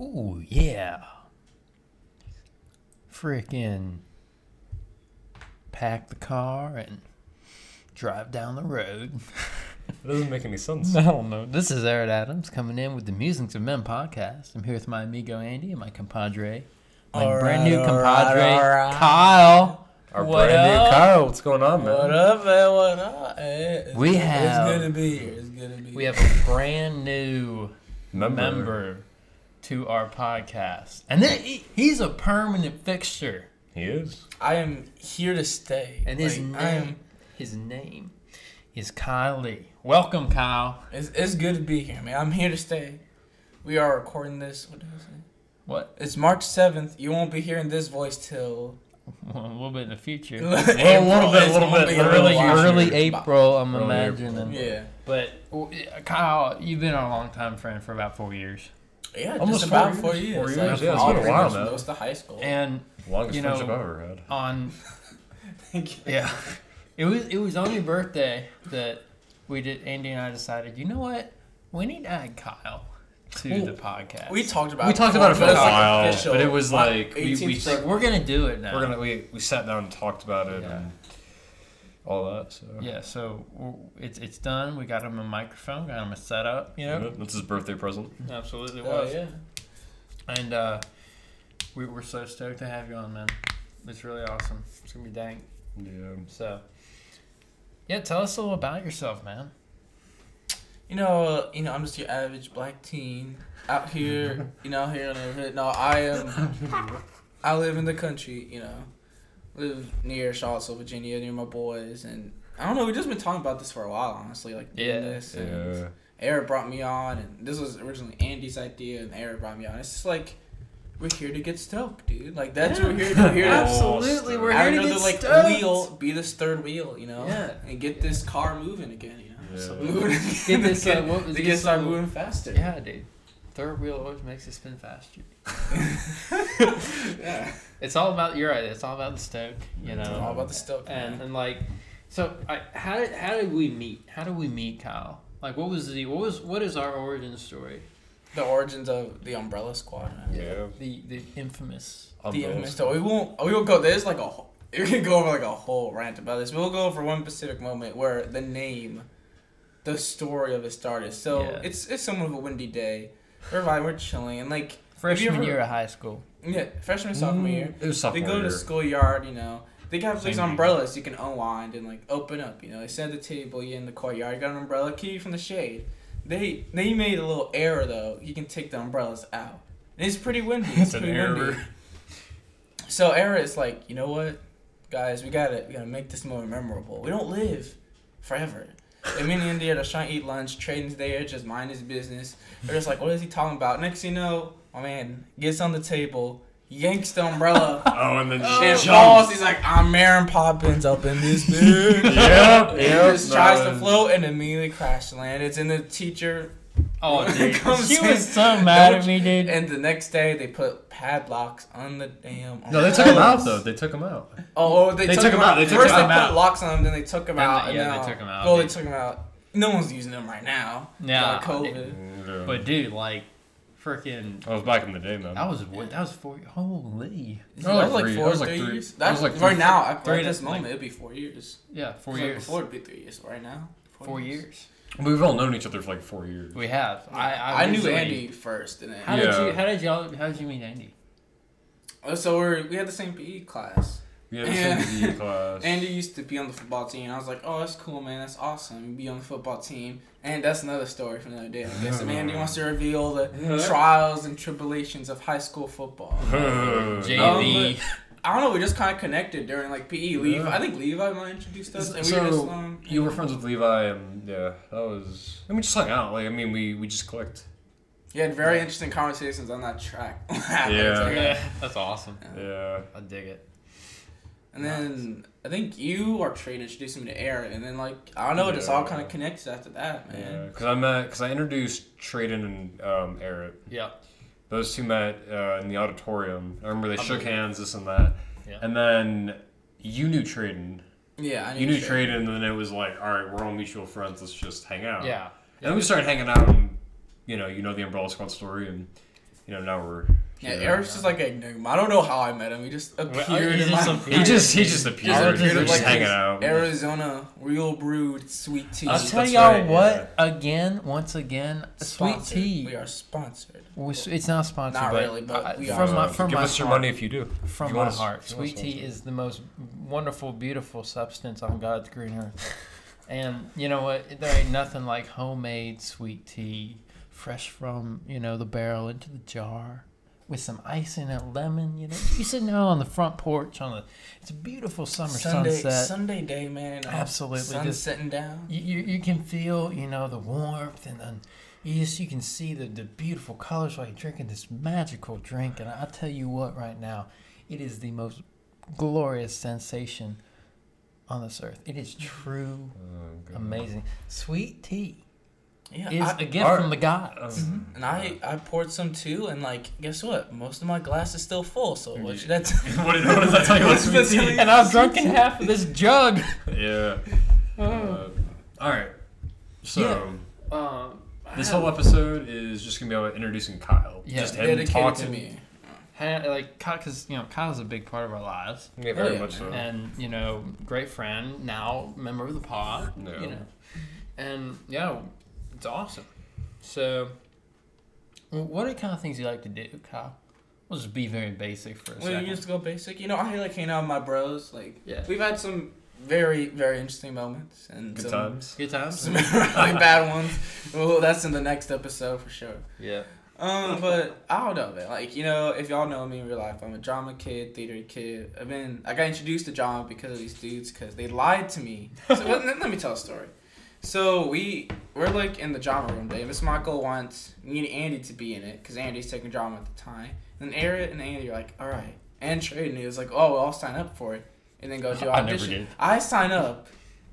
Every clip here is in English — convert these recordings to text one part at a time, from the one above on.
Ooh, yeah. Freaking pack the car and drive down the road. It doesn't make any sense. I don't know. This is Eric Adams coming in with the Musings of Men podcast. I'm here with my amigo Andy and my compadre, my All brand right, new all compadre, right, all right. Kyle. Our What brand up? new Kyle, what's going on, man? What up, man? What up? Hey, it's We have- It's good to be here. It's good to be. We have a brand new Member. member to our podcast, and then he, he's a permanent fixture. He is. I am here to stay. And his Like, I name, am. his name is Kyle Lee. Welcome, Kyle. It's, it's good to be here, man. I'm here to stay. We are recording this. What did I say? What? It's March seventh. You won't be hearing this voice till a little bit in the future. April. little bit, a little bit, early, early April, I'm Early imagining. Yeah. But Kyle, you've been our longtime friend for about four years, Yeah, Almost just about four four years. years. Four Like, years, yeah, it's all been a while now. Most of high school. and Longest You know- friendship I've ever had. on Thank you. yeah, it was it was on your birthday that we did. Andy and I decided, you know what, we need to add Kyle to Well, the podcast. We talked about We it talked about it for a it's like while, official. but it was My like, we, we like, we're gonna do it now. We're gonna we, we sat down and talked about it Yeah. and all that. So Yeah, so it's it's done. We got him a microphone, got him a setup. You know, Yeah, that's his birthday present. absolutely Oh, was. yeah. And uh, we, we're so stoked to have you on, man. It's really awesome. It's gonna be dank. Yeah. So, yeah, tell us a little about yourself, man. You know, uh, you know, I'm just your average black teen out here. you know, here in the neighborhood. No, I am. I live in the country. You know, live near Charlottesville, Virginia, near my boys, and I don't know. We've just been talking about this for a while, honestly. Like Yeah. this. And Yeah. Eric brought me on, and this was originally Andy's idea, and Eric brought me on. It's just like we're here to get stoked, dude. Like that's what we're here to. We're here to Absolutely, we're here to get like stoked. wheel, be this third wheel, you know, Yeah. and get this car moving again, you know. Yeah. So Get this, uh, what get start uh, moving faster. Yeah, dude. Third wheel always makes it spin faster. yeah. It's all about you're right. It's all about the stoke, you know. It's all about the stoke. and man. and like, so I, how did how did we meet? How did we meet, Kyle? Like, what was the what was what is our origin story? the origins of the Umbrella Squad. Man. Yeah. The the infamous. The infamous. Squad. So we won't. We will go. There's like a. whole- We can go over like a whole rant about this. We'll go over one specific moment where the name, the story of it started. So Yeah. it's it's somewhat of a windy day. We're vibing, we're chilling, and like Freshman ever- year of high school. yeah, freshman sophomore Mm, year. It was sophomore They sophomore go to year. the schoolyard, you know. They have these Same year. umbrellas you can unwind and like open up. You know, they set the table, you in the courtyard. You got an umbrella, keep you from the shade. They they made a little error though. You can take the umbrellas out. And it's pretty windy. It's, It's an pretty error. So error is like, you know what, guys, we gotta we gotta make this moment memorable. We don't live forever. And me and Andy are just trying to eat lunch. Traden's there, just mind his business. They're just like, what is he talking about? Next thing you know, my man gets on the table, yanks the umbrella. Oh, and then oh. And just falls. He's like, I'm Mary Poppins up in this bitch. yeah, yeah. yep, just tries to float and immediately crash land. It's in the teacher. Oh, When dude, she was so mad don't at me, dude. And the next day they put padlocks on the damn. No, they took them out though. They took them out. Oh, oh, they, They took, took him him out. out. They took First him they out. put locks on them, then they took them And out. the- and yeah, they took them out, Well, they took them out. No one's using them right now. Yeah, Like COVID. Yeah. But dude, like, freaking, I was back in the day, man. that was what that was four. Holy, That That was was like three- four, that was like three three- years. that That's was like right three- now. At three right this moment, like- it'd be four years. yeah, four 'Cause, like, years. Before it'd be three years. Right now, Four years. We've all known each other for like four years. We have. I I, I, knew originally- Andy first, and then How did Yeah. you? How did y'all? How did you meet Andy? Oh, so we're, we had the same PE class. We had the Yeah. same PE class. Andy used to be on the football team. I was like, oh, that's cool, man. That's awesome. You be on the football team. And that's another story for another day. I guess if Andy wants to reveal the trials and tribulations of high school football. JV. Um, I don't know. We just kind of connected during like PE. Levi, Yeah. I think Levi might introduced us, and we So, were just um, you were friends with Levi, and yeah, that was. And we just hung out. Like I mean, we we just clicked. You had very interesting conversations on that track. Yeah. Yeah, that's awesome. Yeah. I dig it. And then I think you or Trade introduced me to Aaron, and then like I don't know, it just all kind of connected after that, man. Yeah, because I met, because I introduced Traden and um, Eric. Yeah. Those two met uh, in the auditorium. I remember they I shook hands, this and that. Yeah. And then you knew Traden. Yeah, I You knew Trade. Traden, and then it was like, all right, we're all mutual friends. Let's just hang out. Yeah. And then we started hanging out, and you know, you know the Umbrella Squad story, and you know now we're. Yeah, here. Eric's just like a enigma. I don't know how I met him. He just appeared he in just my appeared. He just he just Just appeared. appeared We're like just hanging out. Arizona real brewed sweet tea. I'll tell that's y'all right, what. Again, once again, sweet tea. We are sponsored. We- It's not sponsored, Not but, really, but I- we from are. my Uh, from give my us your heart, money if you do. From You my want us- heart, sweet tea is the most wonderful, beautiful substance on God's green earth. And you know what? There ain't nothing like homemade sweet tea, fresh from you know the barrel into the jar, with some ice in it, lemon. You know, you sitting out on the front porch on the. It's a beautiful summer Sunday sunset. Sunday day, man. Absolutely, Sun just- setting down. you, you, you can feel you know the warmth and then you just you can see the, the beautiful colors while you're drinking this magical drink and i tell you what right now it is the most glorious sensation on this earth it is true Oh, amazing sweet tea Yeah, is I- a gift our- from the gods Um, and I, I poured some too, and like, guess what? Most of my glass is still full. So what should that? what, did- what does that tell you? What's What that sweet tell you? and i've drunken half of this jug Yeah. Oh. Uh, all right. So um, this whole episode is just gonna be about introducing Kyle. Yeah, just him talking. to me. ha- like because you know kyle's a big part of our lives Yeah, Oh, very yeah, much so. and you know, great friend, now member of the pod. Yeah. You know, and yeah, it's awesome. So, what are kind of things you like to do, Kyle? We'll just be very basic for a Well, second. you just go basic. You know, I like hanging out with my bros. Like, yeah, we've had some very, very interesting moments and Good some, times. good times. some really bad ones. Well, that's in the next episode for sure. yeah, Um, but I don't know, man. Like, you know, if y'all know me in real life, I'm a drama kid, theater kid. I've been, I got introduced to drama because of these dudes, because they lied to me. So let, let me tell a story. So we, we're like in the drama room day. Miss Michael wants me and Andy to be in it, because Andy's taking drama at the time. And Eric and Andy are like, all right. And Trey and he was like, oh, well, I'll sign up for it. And then go do I never audition. did. I sign up.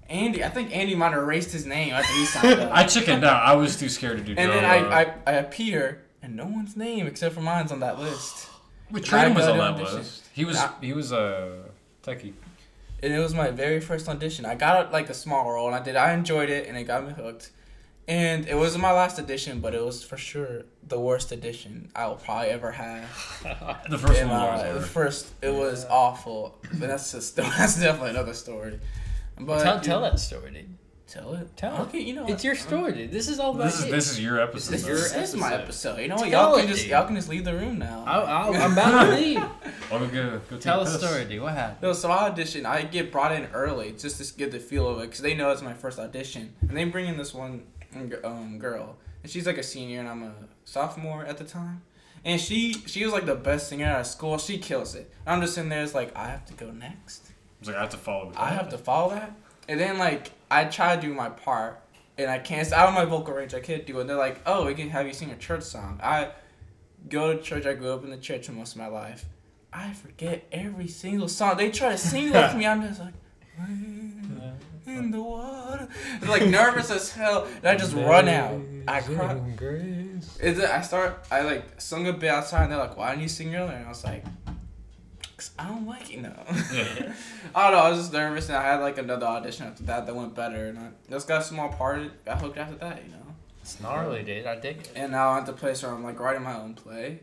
Andy, I think Andy might have erased his name after he signed up. I chickened out. I was too scared to do And then. I, I, I appear, and no one's name except for mine's on that list. But Trey was I on that audition. list. He was I- he was a techie. And it was my very first audition. I got like a small role, and I did. I enjoyed it, and it got me hooked. And it wasn't my last audition, but it was for sure the worst audition I will probably ever have. The first in one was life. The first, it was awful. But that's just that's definitely another story. But tell, tell that story, dude. Tell it. Tell it. Okay, you know It's your story, dude. This is all about This is you. this is your episode. This, your is, this is my episode. episode. You know what? Y'all can it, just dude. y'all can just leave the room now. I, I, I'm about to leave. Let me go go Tell a a piss. story, dude. What happened? No, so I audition. I get brought in early just to get the feel of it because they know it's my first audition, and they bring in this one um, girl, and she's like a senior, and I'm a sophomore at the time, and she she was like the best singer out of school. She kills it. I'm just sitting there, it's like I have to go next. I was like, I have to follow. I have to follow that, and then like I try to do my part, and I can't. It's out of my vocal range. I can't do it. And they're like, oh, we can have you sing a church song. I go to church. I grew up in the church most of my life. I forget every single song. They try to sing with me. I'm just like, in the water. It's like nervous as hell. And I just run out. I cry. It's, I start. I like sung a bit outside, and they're like, "Why didn't you sing earlier?" And I was like, "Cause I don't like it now." Yeah. I don't know. I was just nervous, and I had like another audition after that that went better, and I just got a small part. Got hooked after that, you know. It's gnarly, dude. I dig it. And now I'm at the place where I'm like writing my own play.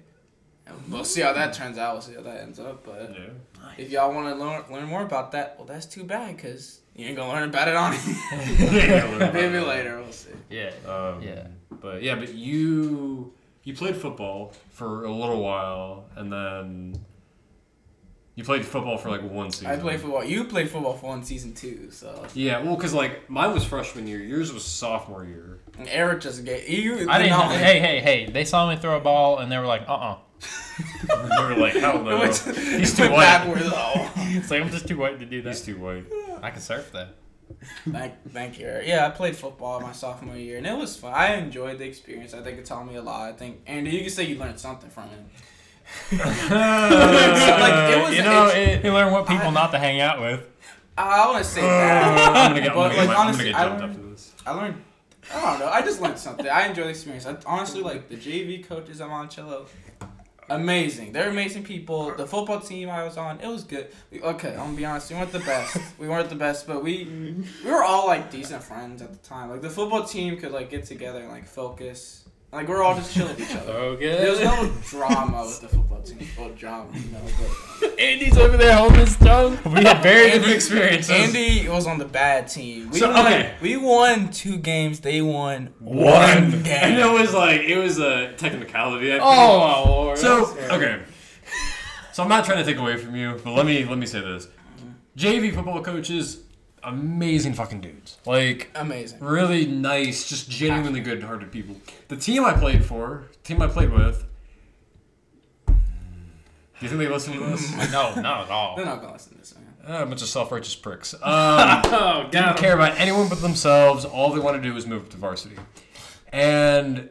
And we'll see how that turns out. We'll see how that ends up. But Yeah. if y'all want to learn learn more about that, well, that's too bad, cause you ain't gonna learn about it on Yeah, Maybe later. We'll see. Yeah. Um, Yeah. But yeah, but you you played football for a little while, and then you played football for like one season. I played football. You played football for one season too, so. Yeah, well, cause like mine was freshman year, yours was sophomore year. And Eric just get you. I didn't. know, hey, hey, hey! They saw me throw a ball, and they were like, "Uh, uh we were like, hell It no, went, he's it too white. backwards. Oh. It's like I'm just too white to do that. He's too white. I can surf that. Thank, thank you. Yeah, I played football my sophomore year, and it was fun. I enjoyed the experience. I think it taught me a lot. I think, Andy, you can say you learned something from it. Like, it was- you know, it- you learn what people people not to hang out with. I, I want to say uh, that. I'm gonna get, I'm But, gonna like, honestly, I'm gonna get jumped learned- after this. I learned. I don't know. I just learned something. I enjoy the experience. I, honestly, like the JV coaches at Monticello, amazing. They're amazing people. The football team I was on, it was good. We, okay, I'm gonna be honest. We weren't the best. We weren't the best, but we we were all like decent friends at the time. Like the football team could like get together and like focus Like we're all just chilling with each other. So There was good. no drama with the football team. Well, drama, you know. But Andy's over there holding his tongue. We had very Andy- different experiences. Andy was on the bad team. We So, won, okay. we won two games. They won one, one and it was like it was a technicality. I oh, think. Oh my lord. So okay, so I'm not trying to take away from you, but let me let me say this: JV football coaches, amazing fucking dudes. Like Amazing. really nice, just genuinely good-hearted people. The team I played for, team I played with. Do you think they listen to this? no, not at all. They're not gonna listen to this, man. Ah, a bunch of self-righteous pricks. Um, Oh, didn't care about anyone but themselves. All they wanted to do was move to varsity, and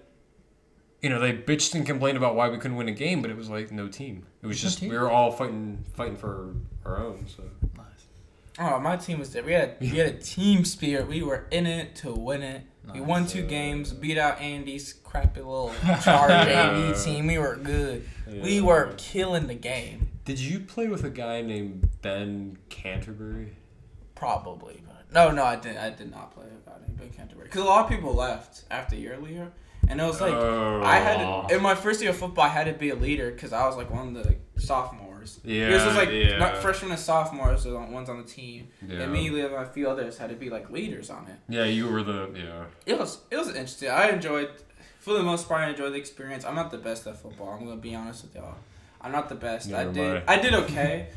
you know they bitched and complained about why we couldn't win a game, but it was like no team. It was No just team. we were all fighting fighting for our own. So Oh, my team was there. We had we had a team spirit. We were in it to win it. We won two games, beat out Andy's crappy little charge AV team. We were good. We were killing the game. Did you play with a guy named Ben Canterbury? Probably, no, no, I didn't. I did not play about it, but Canterbury because a lot of people left after year leader, and it was like I had to, oh. in my first year of football. I had to be a leader because I was like one of the sophomores. Yeah, this was like yeah. not freshmen and sophomores, the ones on the team. Yeah. And me and a few others had to be like leaders on it. Yeah, you were the yeah. It was it was interesting. I enjoyed, for the most part, I enjoyed the experience. I'm not the best at football. I'm gonna be honest with y'all. I'm not the best. I Neither am did I did okay,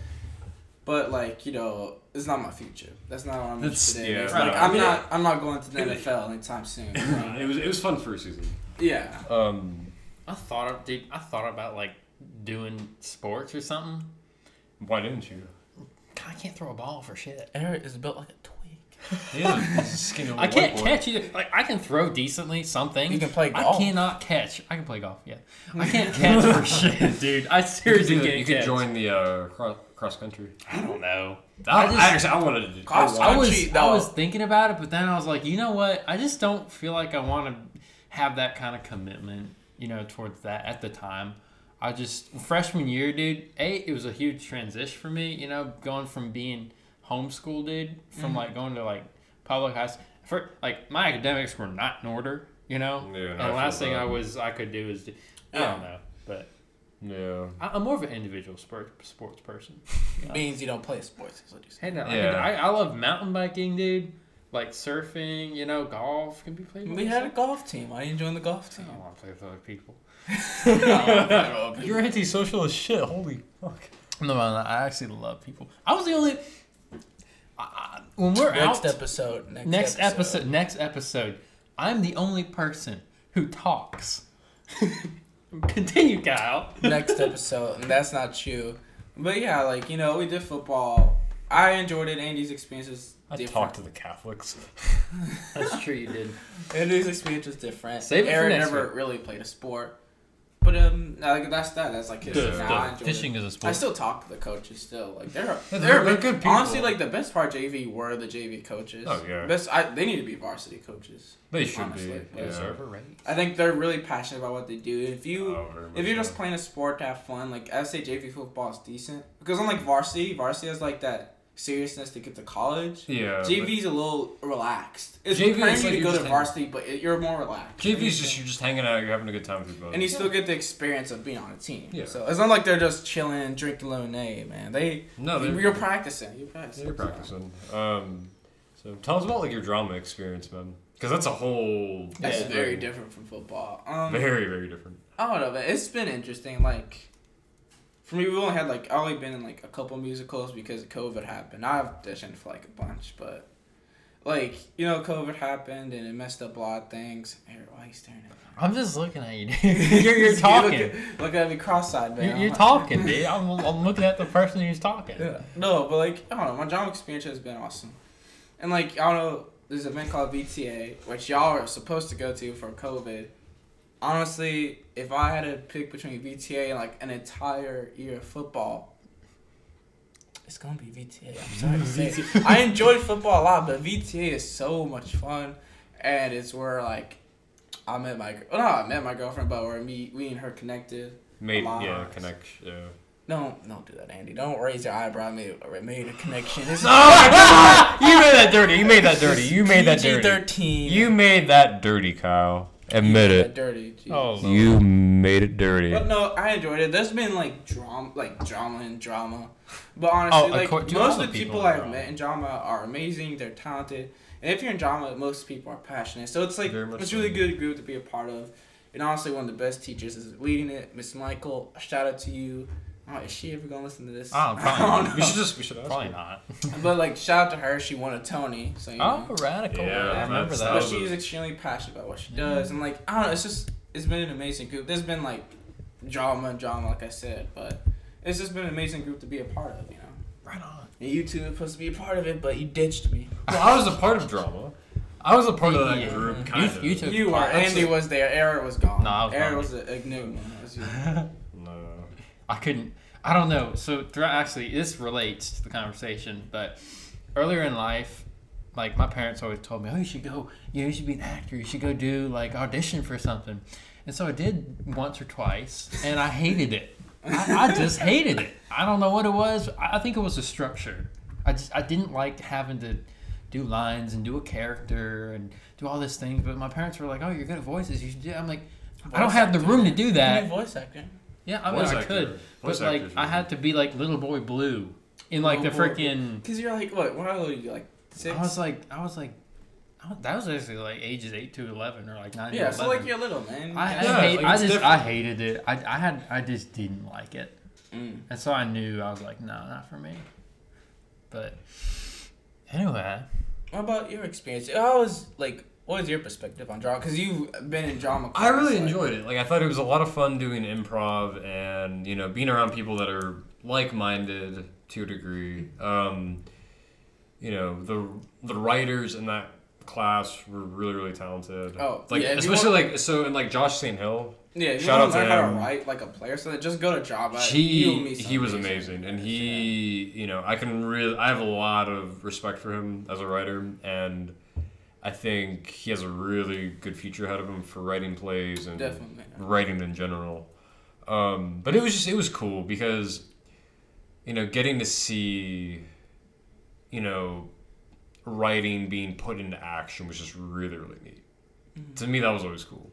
but like you know, it's not my future. That's not what I'm That's- interested yeah, It's right. like I'm Yeah. not I'm not going to the It- NFL anytime soon. it was it was fun first season. yeah. Um, I thought of, dude. I thought about like doing sports or something. why didn't you? God, I can't throw a ball for shit. Eric is built like a twig. He is a, he's a skinny I can't white catch either. Like I can throw decently something. You can play golf. I cannot catch. I can play golf. Yeah, I can't catch for shit, dude. I You seriously could, can't you could join the uh, cross, cross country. I don't know. I, I just- actually I wanted to do. Cross- I was Country, I was thinking about it, but then I was like, you know what? I just don't feel like I want to have that kind of commitment, you know, towards that at the time. I just freshman year, dude. A, it was a huge transition for me, you know, going from being homeschooled, dude, from Mhm. like going to like public high school. For like my academics were not in order, you know. Yeah, and the last thing that. I was I could do is, do, I don't know, but Yeah. I, I'm more of an individual sport sports person. Yeah. Means you don't play sports. Is what you say. Hey, no, I, Yeah. I, I love mountain biking, dude. Like surfing, you know, golf can be played. We had a golf team. I didn't join the golf team. I don't want to play with other people. You're antisocial as shit. Holy fuck. No, man, I actually love people. I was the only. I, I, when we're Next out, episode. Next, next episode, next episode, I'm the only person who talks. Continue, Kyle. next episode, and that's not true. But yeah, like you know, we did football. I enjoyed it. Andy's experience was I different. talked to the Catholics. That's true, you did. Andy's experience was different. Save it for Aaron next never week. really played a sport, but um, like that's that. That's like his. Good now stuff. I Fishing It. is a I sport. still talk to the coaches still. Like they're Yeah, they're, they're- they're good people. Honestly, like the best part JV were the JV coaches. Oh, yeah. Best. I, they need to be varsity coaches. They should honestly. be. Yeah. Yeah. Server rate. I think they're really passionate about what they do. If you oh, if you're so. just playing a sport to have fun, like I say JV football is decent. Because unlike varsity, varsity has like that seriousness to get to college. Yeah. JV's a little relaxed. It's JV like you to go to varsity, but it, you're more relaxed. JV's just you're just hanging out. You're having a good time with your buddies. and you still get the experience of being on a team. Yeah. So it's not like they're just chilling drinking lemonade, man. They no, they're, you're practicing. You're practicing. You're practicing. Um, so tell us about like your drama experience, man. Because that's a whole. That's very different from football. Um, Very, very different. I don't know, but it's been interesting. Like, for me, we only had like I only been in like a couple musicals because COVID happened. I've auditioned for like a bunch, but like you know, COVID happened and it messed up a lot of things. Here, why are you staring at me? I'm just looking at you, dude. you're, you're talking. Look at, look at me cross-eyed, man. You're, you're talking, dude. I'm, I'm looking at the person who's talking. Yeah. No, but like I don't know, my job experience has been awesome, and like I don't know, there's an event called VTA which y'all are supposed to go to for COVID. Honestly, if I had to pick between VTA and like an entire year of football, it's gonna be VTA. I'm sorry to say. I enjoyed football a lot, but VTA is so much fun, and it's where like I met my well, no, I met my girlfriend, but where me, we and her connected. Made yeah connection. Yeah. Don't don't do that, Andy. Don't raise your eyebrow. I made, I made a connection. It's Oh, you made that dirty. You made that dirty. You made that dirty. thirteen. You made that dirty, Kyle. Admit it. Dirty. Jesus. Oh, You made it dirty. But no, I enjoyed it. There's been like drama, like drama and drama. But oh, honestly, Oh, like acco- most of the the people, people I've drama. met in drama are amazing. They're talented, and if you're in drama, most people are passionate. So it's like it's so. really good group to be a part of. And honestly, one of the best teachers is leading it, Miss Michael. Shout out to you. Oh, is she ever gonna listen to this? Oh, probably don't we should just we should ask Probably her. not. But like, shout out to her. She won a Tony. So you oh, know. Oh, radical. Yeah, I remember that. But was she's extremely passionate about what she Yeah. does, and like I don't know, it's just it's been an amazing group. There's been like drama and drama, like I said, but it's just been an amazing group to be a part of. You know, Right on. and you two were supposed to be a part of it, but you ditched me. Well, I was a part of drama. I was a part of that group, You- kind you, of. you took You were. Andy was there. Eric was gone. No, I was Eric gone. was a enigma. That was you. no. I couldn't. I don't know. So throughout, actually, this relates to the conversation. But earlier in life, like my parents always told me, "Oh, you should go. You know, you should be an actor. You should go do like audition for something." And so I did once or twice, and I hated it. I, I just hated it. I don't know what it was. I think it was the structure. I just I didn't like having to do lines and do a character and do all this thing. But my parents were like, "Oh, you're good at voices. You should do." it." I'm like, I don't Voice have the room to do that. You voice actor. Yeah, I mean, Voice I actor. could, Voice but like, actors I had to be like Little Boy Blue in like the Little Boy- freaking. Cause you're like what? What old are you? Like six? I was like, I was like, I was- that was basically like ages eight to eleven or like nine. yeah. to So like you're little man. I, I, Yeah, hate, like, I just different. I hated it. I, I had I just didn't like it, Mm. and so I knew I was like, no, not for me. But anyway, What about your experience? I was like? What was your perspective on drama? Cause you've been in drama. I really like- enjoyed it. Like I thought it was a lot of fun doing improv and you know being around people that are like-minded to a degree. Um, you know the the writers in that class were really really talented. Oh, like yeah, you especially like so and like Josh St. Hill. Yeah, if you Shout want out to learn how to him. write like a player, so just go to Java. he You'll meet some he was amazing and he you know i can really i have a lot of respect for him as a writer and i think he has a really good future ahead of him for writing plays and definitely. writing in general. Um, but it was just it was cool because you know getting to see you know writing being put into action was just really really neat. Mm-hmm. to me that was always cool.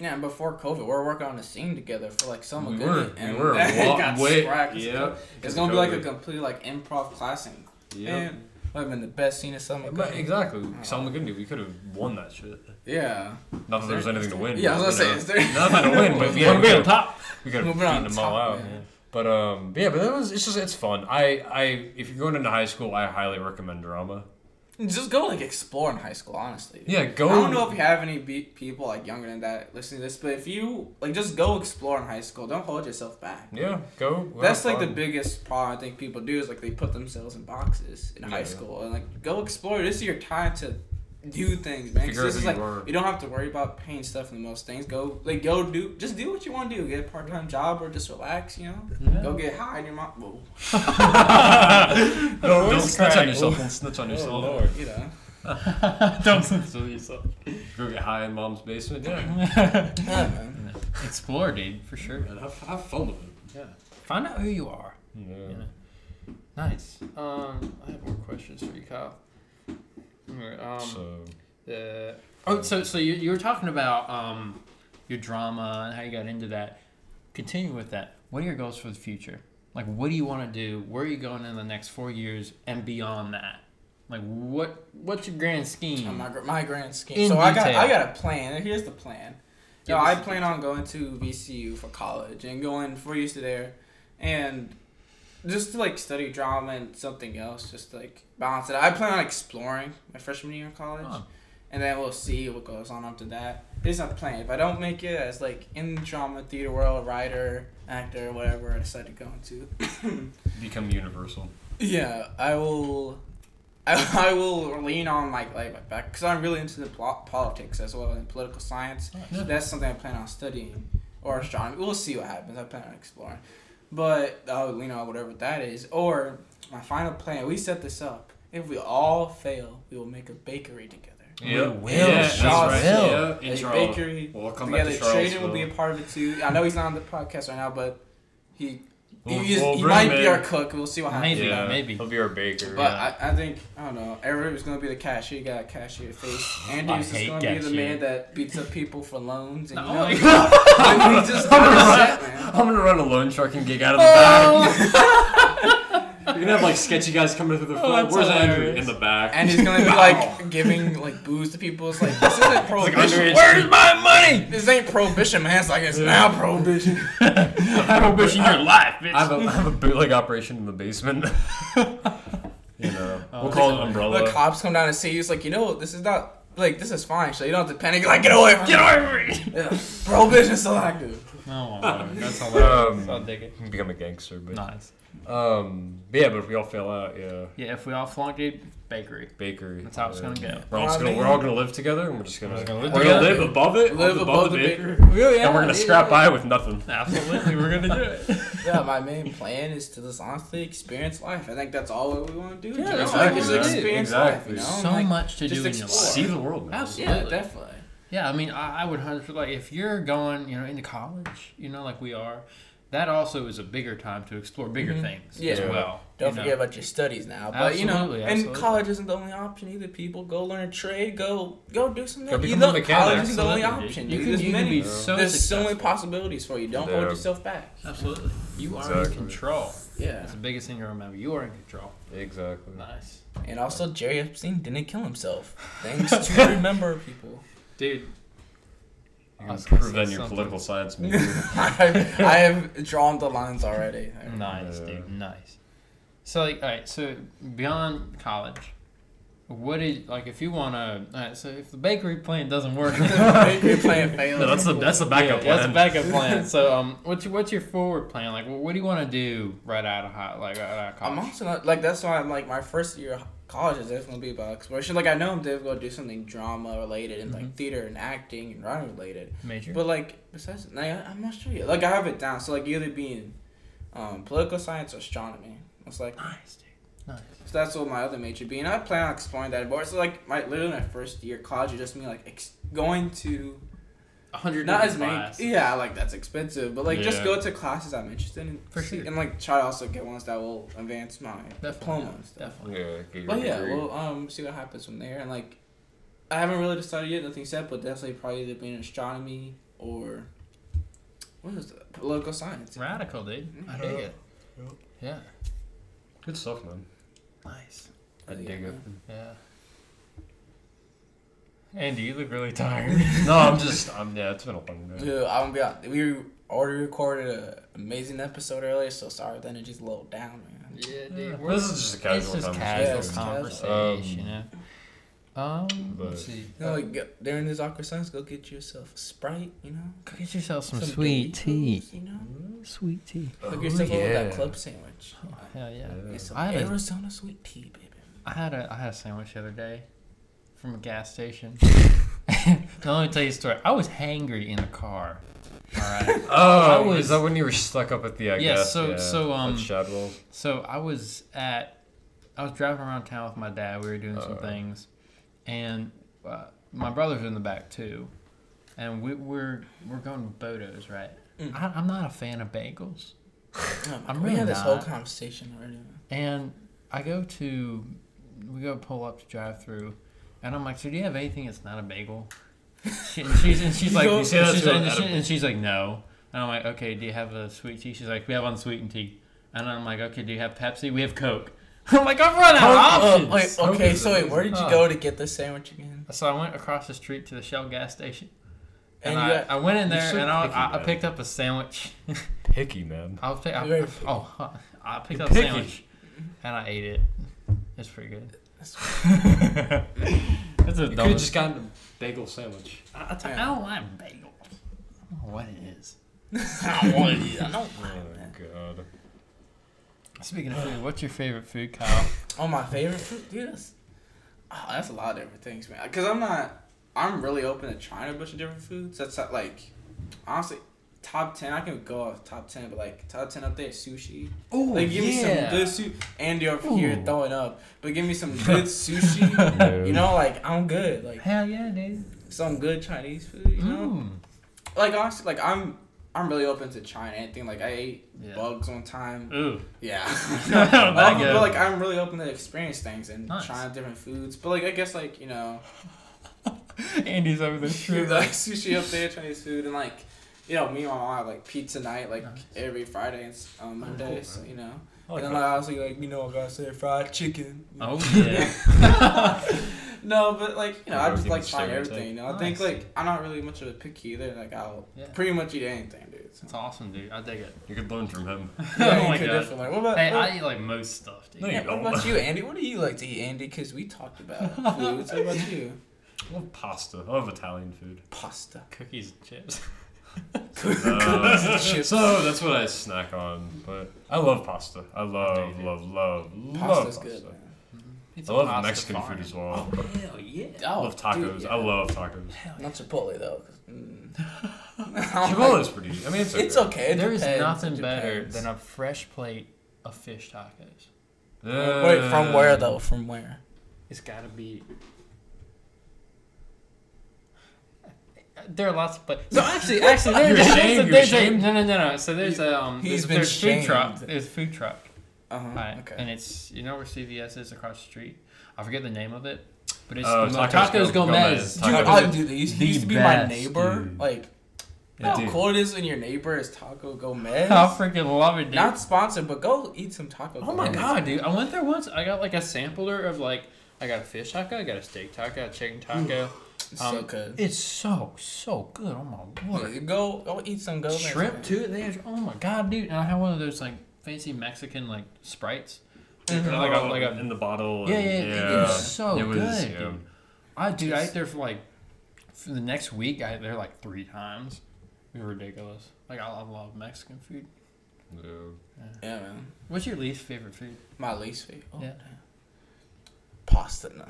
Yeah, and before COVID, we were working on a scene together for like Summer we Good, were and we were that got way yeah it's gonna be like a complete like improv class, and yeah man, would have been the best scene of Summer But Good. exactly, Salma Goodney, we could have won that shit. Yeah, Not that there was anything to win. yeah. I was but, gonna you say, know, is there nothing to win, but yeah, Wanna we be on top. we could have Moving on beaten them all out. man. But um, but yeah, but that was it's just it's fun. I I if you're going into high school, I highly recommend drama. Just go like explore in high school. Honestly, Yeah, go. I don't know if you have any be- people like younger than that listening to this, but if you like, just go explore in high school. Don't hold yourself back. Yeah, go. That's like the biggest problem I think people do is like they put themselves in boxes in Yeah. high school and like go explore. This is your time to do things, man. 'Cause Figure out this who is you like are. you don't have to worry about paying stuff in the most things. Go like go do just do what you want to do. Get a part time job or just relax. You know, Yeah. go get high in your mom. Whoa, Don't, don't snitch on yourself. Don't snitch on yourself. Lord, you know. Don't censor yourself. Go get high in mom's basement. Yeah, Yeah, man. Explore, dude, for sure. and have, have fun with it. Yeah. Find out who you are. Yeah. You know. Nice. Um, I have more questions for you, Kyle. Alright, Um, so Uh, oh, so so you, you were talking about um, your drama and how you got into that. Continue with that. What are your goals for the future? Like, what do you want to do? Where are you going in the next four years and beyond that? Like, what what's your grand scheme? My, my grand scheme. In so I got. I got a plan. Here's the plan. Give No, I plan on going to VCU for college and going four years to there, and just to like study drama and something else, just to, like balance it. I plan on exploring my freshman year in college, Oh. and then we'll see what goes on after that. Here's my plan. If I don't make it as like in the drama theater world, writer, actor, whatever I decide to go into, become universal. yeah, I will. I, I will lean on my like my back because I'm really into the pol- politics as well and political science. Yeah. That's something I plan on studying or astronomy. We'll see what happens. I plan on exploring, but I'll lean on whatever that is. Or my final plan. We set this up. If we all fail, we will make a bakery together. We will. Yeah, that's Charles right. will. Yeah, in a Charlotte. bakery We'll come back together. to Traden will be a part of it too. I know he's not on the podcast right now, but he We'll- he, is- we'll he might be in. our cook. We'll see what happens. Maybe, Yeah, maybe. He'll be our baker. But I, I think I don't know. Eric was gonna be the cashier. You got a cashier face. Andy's just gonna be the man that beats up people for loans. And you Oh know, my God. he's just upset, man. I'm gonna run a loan trucking gig out of the oh. back. Oh. You're gonna have like sketchy guys coming through the Oh, front. that's Where's Andrew? hilarious. In the back. And he's gonna be like giving like booze to people. It's like this isn't prohibition. underage. Where's my money? this ain't prohibition, man. It's like it's now prohibition. Prohibition your life, bitch. I have, a, I have a bootleg operation in the basement. you know, we'll call it umbrella. The cops come down and see you. It's like you know this is not like this is fine. So you don't have to panic. Like get away from Get away from me! Yeah. Prohibition still active. Oh my lord, that's hilarious. Um, I'll dig it. Become a gangster, but Nice. Um, but yeah, but if we all fail out, yeah, Yeah, if we all flunk it, bakery. bakery. That's how it's gonna go. We're all, I gonna, mean- we're all gonna live together, and we're just gonna, We're gonna live we're gonna together. live above it, Live above the bakery, bakery. Yeah, and we're gonna scrap by with nothing. Absolutely, we're gonna do it. Yeah, my main plan is to just honestly experience life. I think that's all we want to do. Yeah, just exactly, like, just man. experience Exactly. life. You know? so Like, much to just do in your explore. life. See the world, man. Absolutely. Yeah, definitely. Yeah, I mean, I, I would hundred like if you're going, you know, into college, you know, like we are. That also is a bigger time to explore bigger Mhm. things Yeah. as well. Don't you know? forget about your studies now. But you know, Absolutely, and absolutely. college isn't the only option either. People go learn a trade. Go go do something. Go you become know, a mechanic. college isn't the only option. You dude. can, There's you can many. be so there's so many possibilities for you. Don't Yeah. hold yourself back. Absolutely, you are in control. Yeah. That's the biggest thing to remember. You are in control. Exactly. Nice, And also, Jeffrey Epstein didn't kill himself. Thanks to remember, people. dude. You I can prove say that in your something. political science major. I have, I have drawn the lines already. Nice, Yeah. dude. Nice. So, like, all right. So, beyond college, what is like if you want to? All right, so if the bakery plan doesn't work, Bakery plan failed. no, that's the that's the backup yeah, plan. That's a backup plan. So, um, what's your what's your forward plan? Like, what, what do you want to do right out of high, like right out of college? I'm also not like that's why I'm like my first year of college is definitely gonna be about exploration. Like I know I'm definitely gonna do something drama related and Mhm. like theater and acting and writing related. Major. But like besides, like, I- I'm not sure yet. Like I have it down. So like either being um, political science or astronomy. It's like nice, dude. Nice. so that's what my other major be, and I plan on exploring that more. So like my literally my first year of college just me like ex- going to hundred. not as many. classes. Yeah, like that's expensive, but like just go to classes I'm interested in For sure. and like try to also get ones that will advance my diploma and stuff. Definitely. yeah, get your But yeah, degree. we'll um see what happens from there. And like, I haven't really decided yet. Nothing set, but definitely probably either being astronomy or what is it? Political science. Radical, dude. I dig it. Yeah. good stuff, man. Nice. I Yeah, dig it. man. Yeah. Andy, you look really tired. No, I'm just, I'm yeah. It's been a long day. Dude, I'm gonna be honest. We already recorded an amazing episode earlier, so sorry if the energy's a little down, man. Yeah, Yeah, dude. well, this is just a casual It's just conversation. Yeah, casual it's casual. conversation, Um, you know. Um, but- let's see. You know, like go- during these awkward times, go get yourself a sprite. You know, Go get yourself some, Some sweet tea. Doritos, You know, Sweet tea. hook Oh, yourself up with yeah. that club sandwich. Oh, hell yeah. Yeah. Get some I had a- Arizona sweet tea, baby. I had a I had a sandwich the other day from a gas station. now, let me tell you a story. I was hangry in the car. All right. Oh, I was- is that when you were stuck up at the? I Yeah, guess. so- yeah, so, at um, Shadwell. So I was at, I was driving around town with my dad. We were doing some Uh. things, and uh, my brother's in the back too, and we, we're we're going to Bodo's, right? Mm. I, I'm not a fan of bagels, Oh I'm God, we really had this whole not. conversation already. man. and I go to, we go pull up to drive through, and I'm like, so do you have anything that's not a bagel? She, and she's and she's like, go- You say that she's like- and, she- and she's like, no. And I'm like, okay, do you have a sweet tea? She's like, we have unsweetened tea. And I'm like, okay, do you have Pepsi? We have Coke. I'm like, I've run out of Oh, options. wait, Coke okay, is so wait, where did you Oh. go to get the sandwich again? Uh, so I went across the street to the Shell gas station, and, And I, got- I went in there so and I, picky, I, I man. picked up a sandwich. Picky man. I was pick, I, Very oh, picky. oh. I picked You're up a picky. sandwich and I ate it. It's pretty good. That's- It's a You could have just gotten a bagel sandwich. I, I, tell you, I don't like bagels. I don't know what it is. I don't want it. I don't Oh mind that. god. Speaking of food, what's your favorite food, Kyle? Oh, my favorite food, dude. That's, oh, that's a lot of different things, man. Cause I'm not. I'm really open to trying a bunch of different foods. That's not, like, honestly, top ten. I can go off top ten, but like top ten up there, sushi. Oh, Like, give me some good sushi. Andy over here throwing up, but give me some good sushi. you know, like I'm good. Like Hell yeah, dude. some good Chinese food. You know, Mm. like honestly, like I'm I'm really open to trying anything. Like I ate Yeah. bugs one time. Ooh. Yeah. That Um, but like I'm really open to experience things and Nice. trying different foods. But like I guess like you know, Andy's over there. shoot, like sushi up there, Chinese food, and like you know me and my mom have like pizza night like Nice. every Friday and s- um, Monday. cool, so you know, I and then like, I was like, like you know I gotta say fried chicken. Oh yeah. No, but like you know, I just like is trying everything. You know, I think like I'm not really much of a picky either. Like I'll Yeah. pretty much eat anything, dude. So. It's awesome, dude. I dig it. You could learn from him. Yeah, oh you my could god. definitely learn. What about, Hey, what, I eat like most stuff, dude. No, you yeah, what don't. about you, Andy? What do you like to eat, Andy? Because we talked about foods. What about you? I love pasta. I love Italian food. Pasta. Cookies and chips. Uh, so that's what I snack on. But I love pasta. I love, Dude. love, love, love Pasta's pasta. good, man. I love Mexican fire. food as well. Hell yeah. I Oh, love tacos. dude, yeah. I love tacos. Hell. Not Chipotle though. mm. is pretty. I mean, it's okay. It's okay. It There is depends, nothing it better than a fresh plate of fish tacos. Wait, from where though? From where? It's got to be. There are lots, but so actually, actually, You're there's, ashamed? there's, You're there's a, no, no, no, no. So there's a um, there's, there's food truck. shamed. There's food truck, Uh huh. right? Okay. And it's you know where CVS is across the street. I forget the name of it, but it's Oh, Tacos, Tacos Gomez. Gomez. Dude, Tacos oh, is dude, they used, the used to be my neighbor. dude. Like, Yeah, how cool it is when your neighbor is Taco Gomez. I freaking love it, dude. Not sponsored, but go eat some taco. Oh my god, dude! I went there once. I got like a sampler of like I got a fish taco, I got a steak taco, a chicken taco. It's so Um, good. It's so so good. Oh my lord! Go go eat some go Shrimp too. They have, oh my god, dude! And I had one of those like fancy Mexican like sprites. Mhm. Like a, like a, in the bottle. yeah, and- yeah, yeah. It was so It was, good, yeah. dude. I dude, I ate there for like for the next week. I ate there like three times. It was ridiculous. Like I, I love Mexican food. Yeah. Yeah, man. What's your least favorite food? My least favorite. Oh, Yeah. damn. Pasta, no.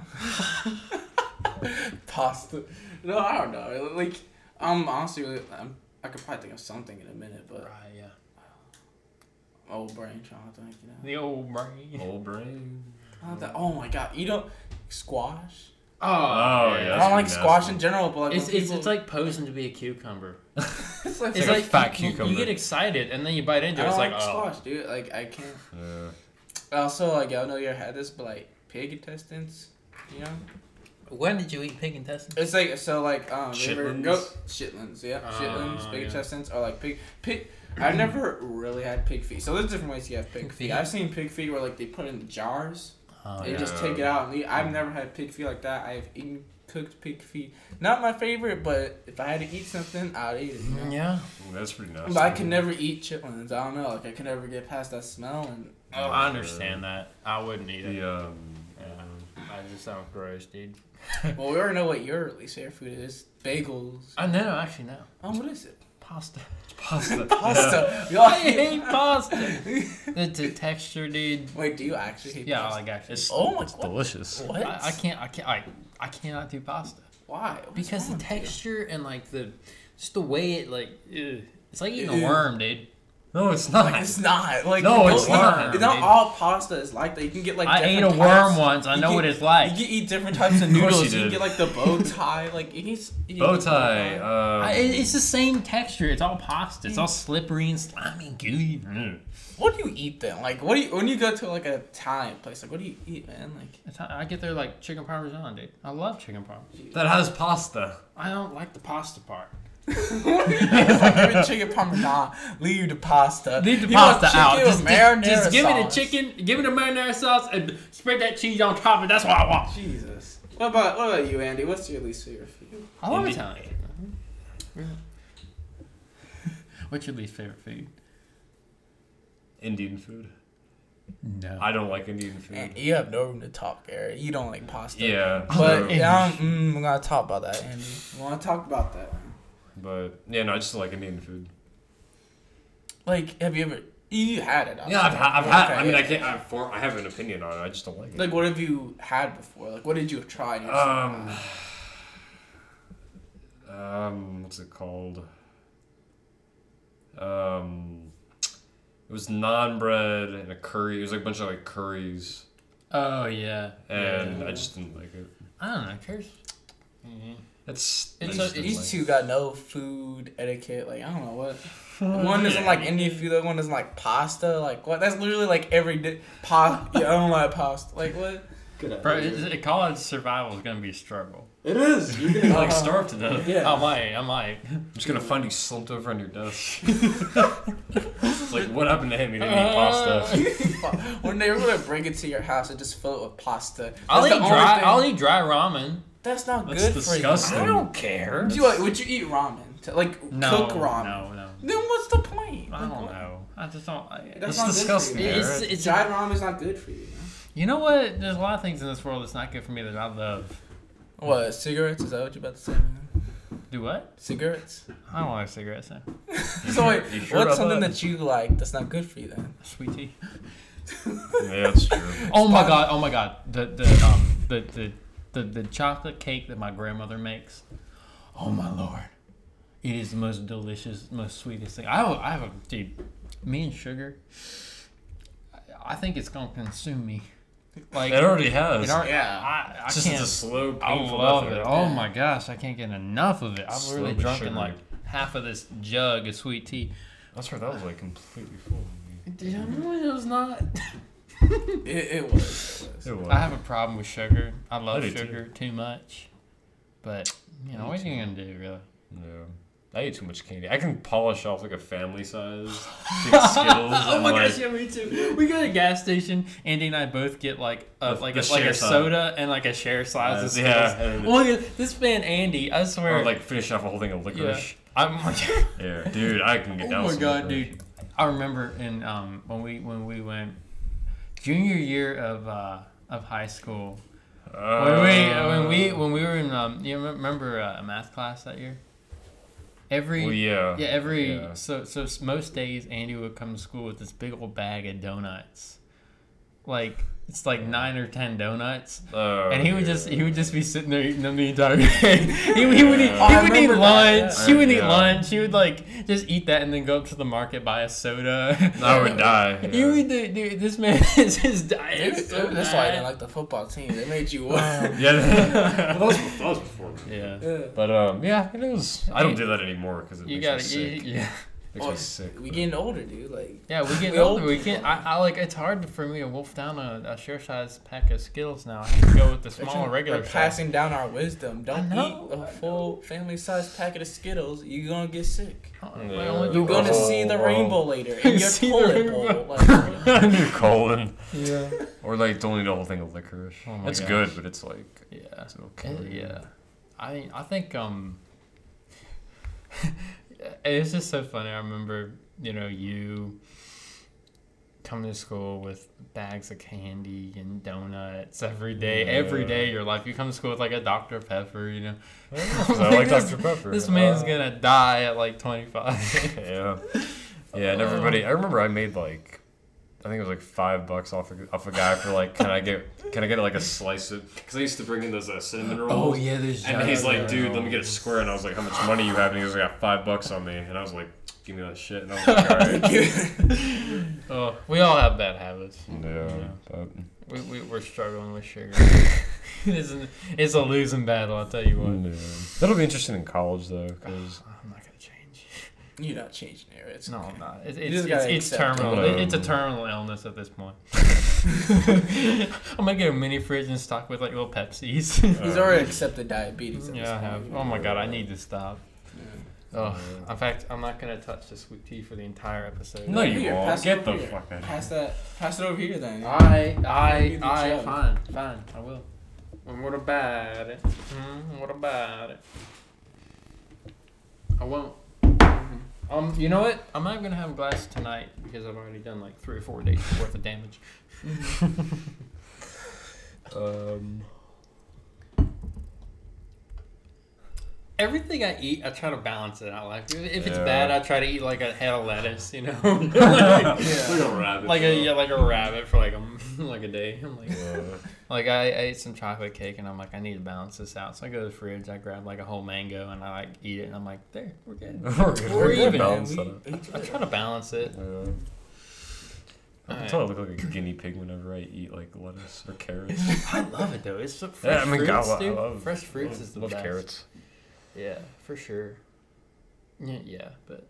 Pasta. No, I don't know. Like, I'm honestly, really, I'm, I could probably think of something in a minute, but Right, yeah. old brain trying to think, you know. The old brain. Old brain. That, oh my god, you don't squash. Oh, Oh, yeah. I don't like nasty. squash in general, but like It's, when it's, people- it's like posing to be a cucumber. it's like, It's like a fat you, you get excited and then you bite I into it. don't It's like like, oh. squash, dude. Like I can't. Yeah. Also, like I don't know you ever had this, but like pig intestines, you know. When did you eat pig intestines? It's like so like um you ever Chitlins? go chitlins, yeah, Oh, chitlins, pig yeah. intestines, or like pig pig. I've never really had pig feet, so there's different ways you have pig, Pig feet. feet. I've seen pig feet where like they put in the jars, Oh, they yeah. just take it out and eat. I've never had pig feet like that. I've eaten cooked pig feet. Not my favorite, but if I had to eat something, I'd eat it. You know? Yeah. That's pretty nice. But I can never eat chitlins. I don't know. Like I can never get past that smell and. Oh, I understand that. I wouldn't eat it. The um. Yeah. I just sound gross, dude. Well, we already know what your least favorite food is. Bagels. I know, actually, no. Oh, what is it? Pasta. Pasta. Pasta. Y'all I hate pasta. the, the texture, dude. Wait, do you actually hate Yeah, I pasta? like actually. It's, Oh my it's God. delicious. What? I, I can't. I can't. I, I cannot do pasta Why? What's because the wrong you? texture and like the just the way it like ugh. it's like eating Ew. a worm, dude. No, it's not. It's not. Like No, it's go not, eat- dude. Not all pasta is like that. You can get like. I ate a different worm types. once. I You know can- what it's like. You can eat different types of Of course noodles. you You, can did. get like the bow tie. Like you can. s- you Bow tie. Um, I, it- it's the same texture. It's all pasta. It's all slippery and slimy and gooey. Mm. What do you eat then? Like what do you when you go to like an Italian place? Like what do you eat, man? Like It's I get there like chicken parmesan, dude. I love chicken parmesan. that has pasta. I don't like the pasta part. It's like give it chicken parmesan, leave the pasta. Leave the You pasta out. Just, just, just give it a sauce. chicken, give me the marinara sauce, and spread that cheese on top of it. That's what I want. Jesus. What about what about you, Andy? What's your least favorite food? I love Indi- Italian. What's your least favorite food? Indian food. No. I don't like Indian food. And you have no room to talk, Eric. You don't like pasta. Yeah. But so- yeah, I'm, mm, we're gonna talk about that, Andy. We want to talk about that. But yeah, no, I just don't like Indian food. Like, have you ever? You had it. Yeah, I've, ha- I've had. Okay, I mean, yeah. I can't. I, for, I have an opinion on it. I just don't like it. Like, what have you had before? Like, what did you try? And you're like, Um, "Ah." um, what's it called? Um, it was naan bread and a curry. It was like a bunch of like curries, Oh yeah. and Yeah. I just didn't like it. I don't know. Curse. Mhm. That's It's that's a- just These like- two got no food etiquette. Like I don't know what. One doesn't like Indian food. The other one doesn't like pasta. Like what? That's literally like every day. Pa- yeah, I don't like pasta. Like what? Good Bro, idea. it's- college survival is gonna be a struggle. It is. You're gonna like Uh-huh. starve to death. Yeah. I might, I might. I'm just gonna find you slumped over on your desk. it's like, what happened to him? He didn't eat pasta. One day we're gonna bring it to your house and just fill it with pasta. I'll eat dry. thing- I'll eat dry ramen. That's not good. That's good disgusting. for I don't care. Do you, would you eat ramen? To, like No, cook ramen? no, no. Then what's the point? I Like, don't what? know. I just don't. I, That's It's not disgusting, Good for you. It's- Eric. it's- Dried ramen is not good for you. you know what? There's a lot of things in this world that's not good for me that I love. What cigarettes? Is that what you're about to say? Do what? Cigarettes. I don't like cigarettes. Now. So wait, sure what's something that? that you like that's not good for you then? Sweet tea. Yeah, that's true. Oh my Spot- god! Oh my god! The the um the the the, the chocolate cake that my grandmother makes. Oh my lord! It is the most delicious, most sweetest thing. I have, I have a dude. Me and sugar. I- I think it's gonna consume me. Like It already has. it already- Yeah. I, I it's just can't. it's a slow, I love death it. of Oh my gosh! I can't get enough of it. I've Slow really but drunken like half of this jug of sweet tea. That's right. That was like completely full. Dude, I know it was not. It, it was. It was. It was. I have a problem with sugar. I love I do too. sugar too much. But you know Me what are you too. gonna do, really? Yeah. I eat too much candy. I can polish off like a family size Skittles. oh my like, gosh, yeah, me too. We go to a gas station. Andy and I both get like a, The- like the a, like a size. soda and like a share size of Uh, Skittles. yeah, and- Oh my god, this man Andy, I swear. Or like finish off a whole thing of licorice. I'm like, Yeah, dude, I can get oh down my some god, licorice. dude. I remember in um when we when we went junior year of uh of high school. When we when we when we were in um you remember uh, math class that year? Every Well, yeah. Yeah, every Yeah. so so most days Andy would come to school with this big old bag of donuts, like it's like nine or ten donuts, Oh, and he would yeah. just he would just be sitting there eating them the entire day. he, he would eat Yeah. he would eat remember that, lunch. yeah. He would eat lunch. He would like just eat that and then go up to the market buy a soda. I would die. He yeah. would do, dude. This man is his diet. Dude, so that's why I didn't like the football team. They made you. Yeah, that was, that was before. me. Yeah. yeah. But um, yeah, it was. I don't do that anymore because it You makes gotta, me you, sick. yeah. Makes Oh, me sick. We getting older, dude. Like Yeah, we get We older. old We can't. I, I like. It's hard for me to wolf down a, a share size pack of Skittles now. I have to go with the they're regular We're size. passing down our wisdom. Don't I know, eat a full family size packet of Skittles. You're gonna get sick. Uh, Yeah. I only do You're gonna Oh, see the wow. rainbow later in your See the toilet rainbow. bowl. Like, New colon. Yeah. Or like don't eat the whole thing of licorice. Oh my it's gosh. good, but it's like Yeah. it's okay. Yeah. I I think um. It's just so funny. I remember you know you coming to school with bags of candy and donuts every day. Every Yeah. day of your life, you come to school with like a Dr Pepper. You know. So I like This- Dr Pepper. This man's Uh, gonna die at like twenty five. Yeah. Yeah, and everybody. I remember I made like, I think it was like five bucks off a, off a guy for like, can I get can I get like a slice of? Because I used to bring in those uh, cinnamon rolls. Oh yeah, there's. And he's like, dude, let me get a square. And I was like, how much money you have? And he was like, I got five bucks on me. And I was like, give me that shit. And I was like, all right. Oh, we all have bad habits. yeah. But, We, we we're struggling with sugar. it's, an, it's a losing battle. I'll tell you what. yeah. That'll be interesting in college though, because I'm not gonna change. You're not changing it. It's No, okay. I'm not. It, it's it's, it's terminal. It- it's a terminal illness at this point. I'm gonna get a mini fridge and stock with like little Pepsis. He's already accepted diabetes. at yeah, this I have. Oh my god, I need to stop. Yeah. Oh, in fact, I'm not gonna touch the sweet tea for the entire episode. no, you Here, won't. pass Get the here. fuck out of Pass here. that. Pass it over here then. I, Give I, I, jug. fine, fine, I will. And what about it? Mm, what about it? I won't. Um, you know what? I'm not gonna have a glass tonight because I've already done like three or four days worth of damage. Um, Everything I eat, I try to balance it out. Like if if it's Yeah. bad, I try to eat like a head of lettuce, you know, like, Yeah. a rabbit. like a yeah, like a rabbit for like a like a day. I'm like. Yeah. Like I, I ate some chocolate cake and I'm like I need to balance this out. So I go to the fridge, I grab like a whole mango and I like eat it and I'm like there we're good. We're good. We're We're even. good. We- that out. we I try to balance it. Yeah. I Alright. tell I look like a guinea pig whenever I eat like lettuce or carrots. I love it though. It's so Yeah, fresh I mean, fruits, God, I love fresh fruits love, is the love best. carrots. Yeah, for sure. Yeah, yeah, but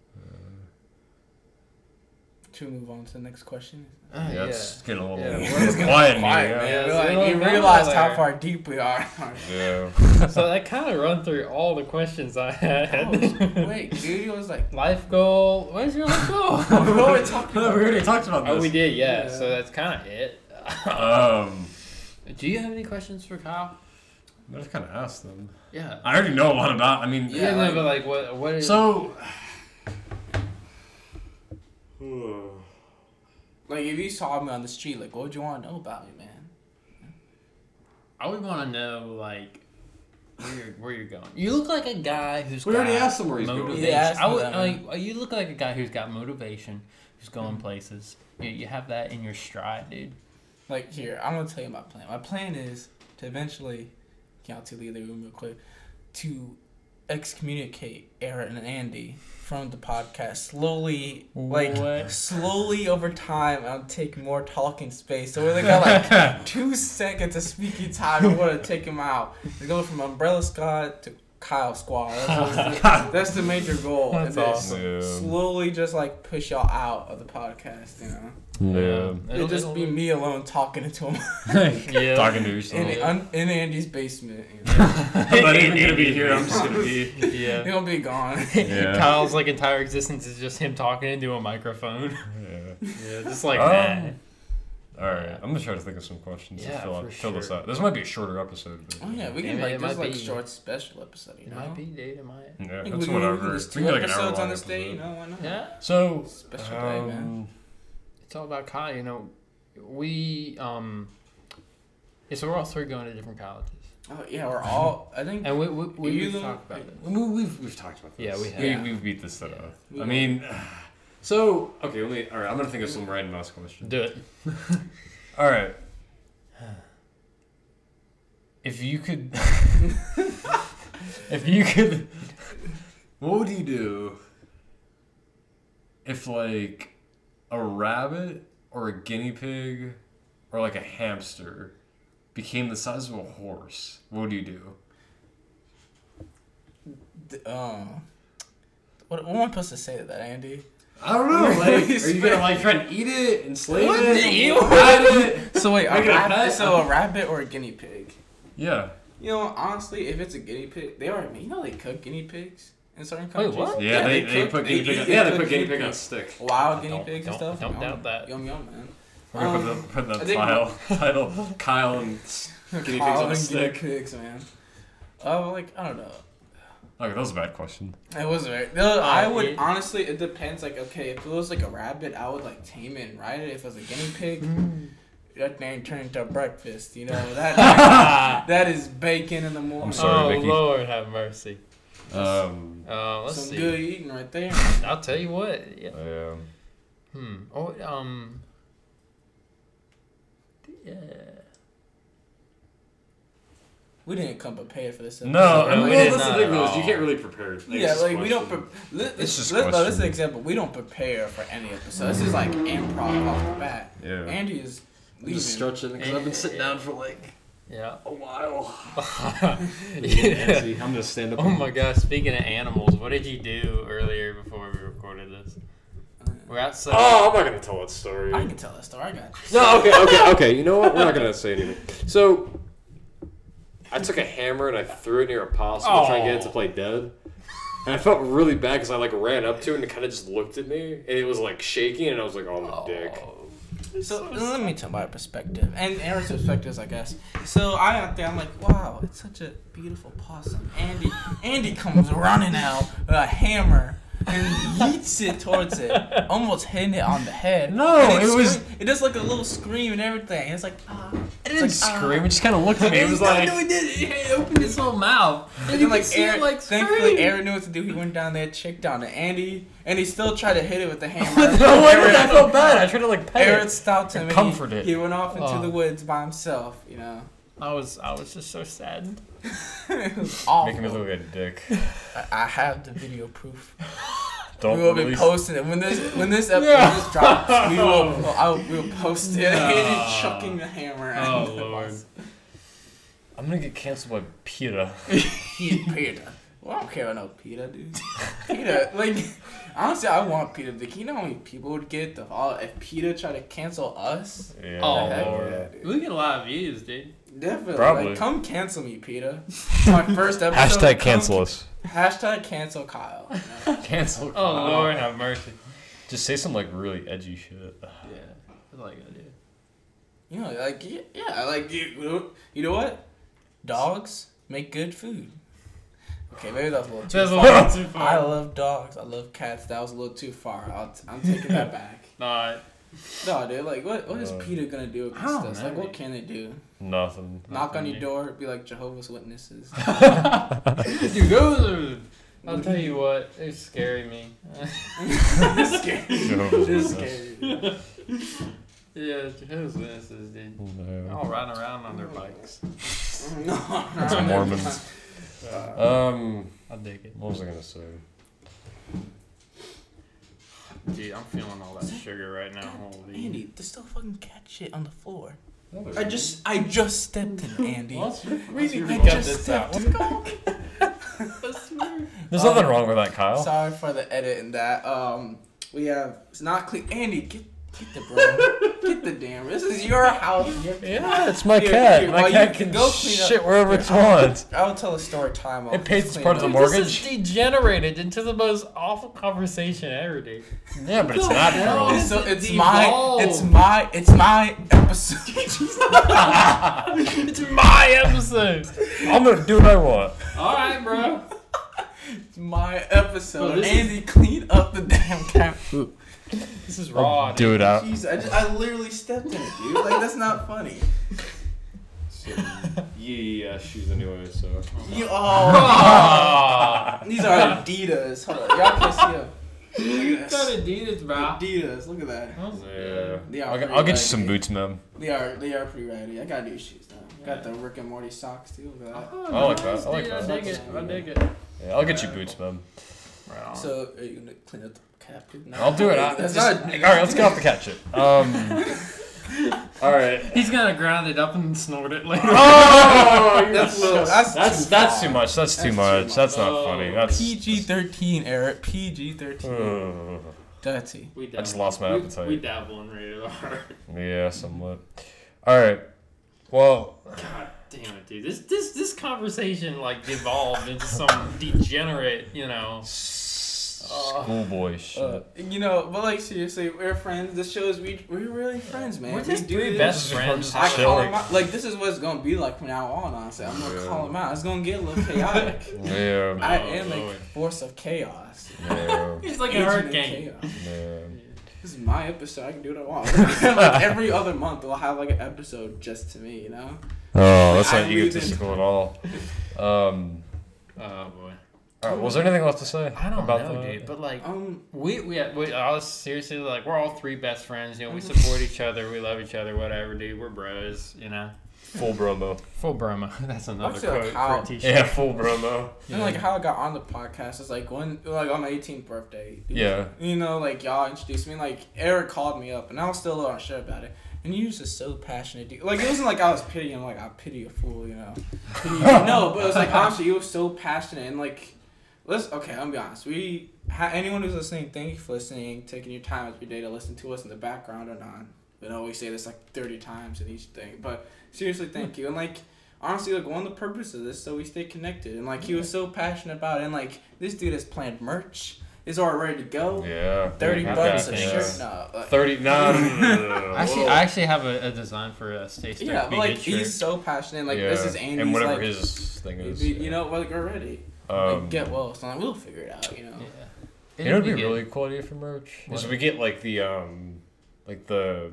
Should we move on to the next question? uh, yeah, it's getting a little Yeah, it's quiet in Quiet, here. man. Yeah, We're like, you little realized how there. far deep we are. Yeah. so that kind of run through all the questions I had. Oh, wait, dude, it was like, life goal. Where's your life goal? we already talked we about already talked about this. oh, we did, yeah. Yeah. So that's kind of it. Um, Do you have any questions for Kyle? I just kind of asked them. Yeah. I already know a lot about. I mean, Yeah, Yeah, no, like- but like, what? What is? so. Like, if you saw me on the street, like, what would you want to know about me, man? I would want to know like where you're where you're going. You look like a guy who's. We already asked him where he's going. motivation. Yeah, I would, that, like, you look like a guy who's got motivation, who's going mm-hmm. places. You, you have that in your stride, dude. Like, here, I'm going to tell you my plan. My plan is to eventually, out to leave the room real quick, to excommunicate Aaron and Andy from the podcast slowly, like, What? slowly over time. I'll take more talking space. So, they got like two seconds of speaking time. I want to take him out. They go from Umbrella Squad to Kyle Squad. That's, the, that's the major goal. That's And then awesome. Yeah. Slowly, just like push y'all out of the podcast. You know, Yeah. it'll just be me alone talking to him Yeah. Talking to yourself. in, Yeah. un, in Andy's basement. You know? I'm not even gonna be here. I'm just gonna be. Yeah. He'll be gone. Yeah. Kyle's like entire existence is just him talking into a microphone. Yeah. Yeah, just like Um, that. All right. I'm gonna try to think of some questions Yeah, to fill, for out, fill this out. This might be a shorter episode. But, Oh yeah, we Yeah, can it like might this like be. short special episode. You It know, might be, dude. It might. Yeah, Like, that's we, we, whatever. we can do We can get like an episodes hour on this day. You episode. know, why not? Yeah. So, Special day, man. um, It's all about Kyle. You know, we um. Yeah, so we're all three going to different colleges, Oh yeah, we're all. I think. and we, we, we, we've talked about it. we, we've we've talked about this. Yeah, we have. We, Yeah. we've beat this to death. I will. mean, so okay. Let me. All right. I'm gonna think of some random ass questions. Do it. All right. If you could, if you could, what would you do if like a rabbit or a guinea pig or like a hamster became the size of a horse? What would you do? d- Um. What, what am I supposed to say to that, Andy? I don't know. Like, are you gonna like try and eat it, enslave What it, the- you- ride it? So wait, a Make a rabbit, so a rabbit or a guinea pig? Yeah. You know, honestly, if it's a guinea pig, they already. You know, they cook guinea pigs in certain Wait, countries. what? Yeah, they, they, cook- put guinea pig. eat- On, yeah, they put guinea guinea pig on a stick. Wild guinea pigs and stuff. don't Yum. doubt that. Yum yum, man. We're gonna Um, put the, put the think- title, title, Kyle and Guinea pigs on a and guinea stick. pigs, man. Uh, like I don't know. Okay, that was a bad question. It was very. No, I would it- honestly. It depends. Like, okay, if it was like a rabbit, I would like tame it and ride it. If it was a guinea pig, that thing turned into breakfast. You know that. that is bacon in the morning. I'm sorry, oh Vicky. Lord, have mercy. Um, Uh, let's Some see. good eating right there. I'll tell you what. Yeah. um, Hmm. Oh, um. Yeah. We didn't come prepared for this. no, episode. I mean, we well, did that's the not thing though, is you can't really prepare. It's Yeah, just like we don't. Pre- let, It's just let, no, this is an example. We don't prepare for any episode. This is like improv off the bat. Yeah. Andy is I'm just stretching because I've been sitting down for like Yeah. a while. yeah. I'm gonna stand up. Oh my gosh, speaking of animals, what did you do earlier before we recorded this? We're outside. Oh, I'm not gonna tell that story. I can tell that story. I got you. No, okay, okay, okay. You know what? We're not gonna say anything. So, I took a hammer and I threw it near a possum to try and get it to Oh. play dead. And I felt really bad because I like ran up to it and it kind of just looked at me and it was like shaking and I was like, "Oh, I'm a oh. dick." So let me tell my perspective and Aaron's perspectives, I guess. So I out there, I'm like, wow, it's such a beautiful possum. Andy, Andy comes running out with a hammer and yeets it towards it, almost hitting it on the head. No, And it was. It does like a little scream and everything. It's like, ah. It didn't like, scream. ah. It just kind of looked at me. It was like, no, he did. He opened his whole mouth. And And you then, like could see it, Aaron, like, thankfully scream. Aaron knew what to do. He went down there, checked down to Andy, and he still tried to hit it with the hammer. no wonder Aaron- I felt bad. I tried to like pet Aaron it. stopped him And and comfort he, it. he went off into Oh. the woods by himself. You know, I was I was just so saddened. it was awful. Making me look like a dick. I, I have the video proof. Don't we will be posting it when this when this episode Yeah. this drops. We will I will, we will post it. Andy chucking the hammer. at Oh, the Lord. boss. I'm gonna get canceled by PETA. He appeared. Well, I don't care about no PETA, dude. PETA, like, honestly, I want PETA. But you know how many people would get the all if PETA tried to cancel us? Yeah. Oh, Lord. yeah. We get a lot of views, dude. Definitely. Probably. Like, come cancel me, PETA. My first episode. Hashtag cancel us. Hashtag cancel Kyle. you know? Cancel. Oh Lord, have mercy. Just say some like really edgy shit. Yeah, I like that, dude. You know, like yeah, yeah like you, you know, you know what? Dogs make good food. Okay, maybe that was a little too That's a little too far. I love dogs. I love cats. That was a little too far. I'll t- I'm taking that back. Not. No, dude. Like, what what is uh, PETA gonna do I against don't us? Like, what can they do? Nothing. Knock on your door, be like Jehovah's Witnesses. Dude, those are. I'll tell you what, they scary me. it's scary. Jehovah's It's scary. yeah, Jehovah's Witnesses, dude. No. All riding around on their bikes. no, It's Mormons. Uh, Um, I dig it. what was I gonna say? Dude, I'm feeling all that sugar right now. Holy. Andy, there's still fucking cat shit on the floor. I just I just stepped in, Andy. What's your, Really, what's your I cut this out? stepped. What's There's Um, nothing wrong with that, Kyle. Sorry for the edit and that. Um, we have it's not clean. Andy, get get the bro, get the damn. This is your house. Yeah, it's my Here, cat. here, my while cat you can go clean up- shit wherever it I'll- wants. I'll tell a story time. while It pays it's its part of the cleaning mortgage. This is degenerated into the most awful conversation ever, dude. Yeah, but it's not hell? It's, so, it's Devolve. my it's my it's my episode. it's my episode. I'm gonna do what I want. All right, bro. it's my episode. Bro, this Andy, clean up the damn cat poop. This is raw. Do it out. Jeez, I, just, I literally stepped in it, dude. Like that's not funny. Yeah, uh, shoes anyway, so. You, oh, these are Adidas. Hold on, y'all can see them. Look at Got this. Adidas, bro. Adidas. Look at that. Yeah. They are I'll, get- I'll get you some boots, man. They are they are pretty ratty. I got new shoes now. Got the Rick and Morty socks too. Look at that. Oh, I like that, I like that. I dig it. I dig it. Yeah, I'll get you boots, man. Right. So are you gonna clean up the cat? No, I'll do it. I, That's just- not. all right, let's get off the cat shit. Um. all right. He's gonna grind it up and snort it later. Oh, That's little- that's that's too that's too much. That's too That's too much. much. That's not Oh, funny. That's PG thirteen, Eric. PG thirteen. Ugh. Dirty. We I just lost my we- appetite. We dabble in rated R. yeah, somewhat. All right. Well, God damn it, dude. This this this conversation like devolved into some degenerate, you know. Schoolboy shit. Uh, you know, but like seriously, we're friends. This shows we we're really friends, man. We're just do three this. best friends. I call him out. Like this is what it's gonna be like from now on. Honestly, I'm gonna Yeah. call him out. It's gonna get a little chaotic. yeah. I Oh, am a Lord. force of chaos. yeah. He's like a hurricane. yeah. This is my episode. I can do what I want. like every other month, we'll have like an episode just to me. You know. Oh, that's I not breathe egotistical at all. Um. Oh boy. All right, was there anything left to say I don't about know, the? dude. But like, Um. we we we all seriously like we're all three best friends. You know, we support each other. We love each other. Whatever, dude. We're bros. You know. Full bromo. Full Brahma. That's another Actually, like, quote how- for a t-shirt. Yeah, full bromo. And like how I got on the podcast is like when like on my 18th birthday. dude. Yeah. You know, like y'all introduced me. Like Eric called me up, and I was still a little unsure about it. And you was just so passionate. Dude. Like it wasn't like I was pitying. Like I pity a fool, you know. Pity, no, but it was like honestly, you were so passionate and like, let's okay. I'm gonna be honest. We ha- anyone who's listening, thank you for listening, taking your time out of your day to listen to us in the background or not. We know we say this like 30 times in each thing, but seriously, thank hmm. you. And like honestly, like one of the purposes of this, so we stay connected. And like he was so passionate about it, and like this dude has planned merch. Is already ready to go. Yeah. Thirty Yeah. bucks a Yeah. shirt. No, like, Thirty. No, no, no, no, no, no. Actually, I actually have a, a design for a Stay Stuck yeah, but like Good shirt. he's so passionate. Like yeah. this is Andy's and whatever like, his thing is. you, you know, like already. Um, like, get well, so we'll figure it out. You know. Yeah. It'd it'd be good. really cool idea for merch. Is we get like the um, like the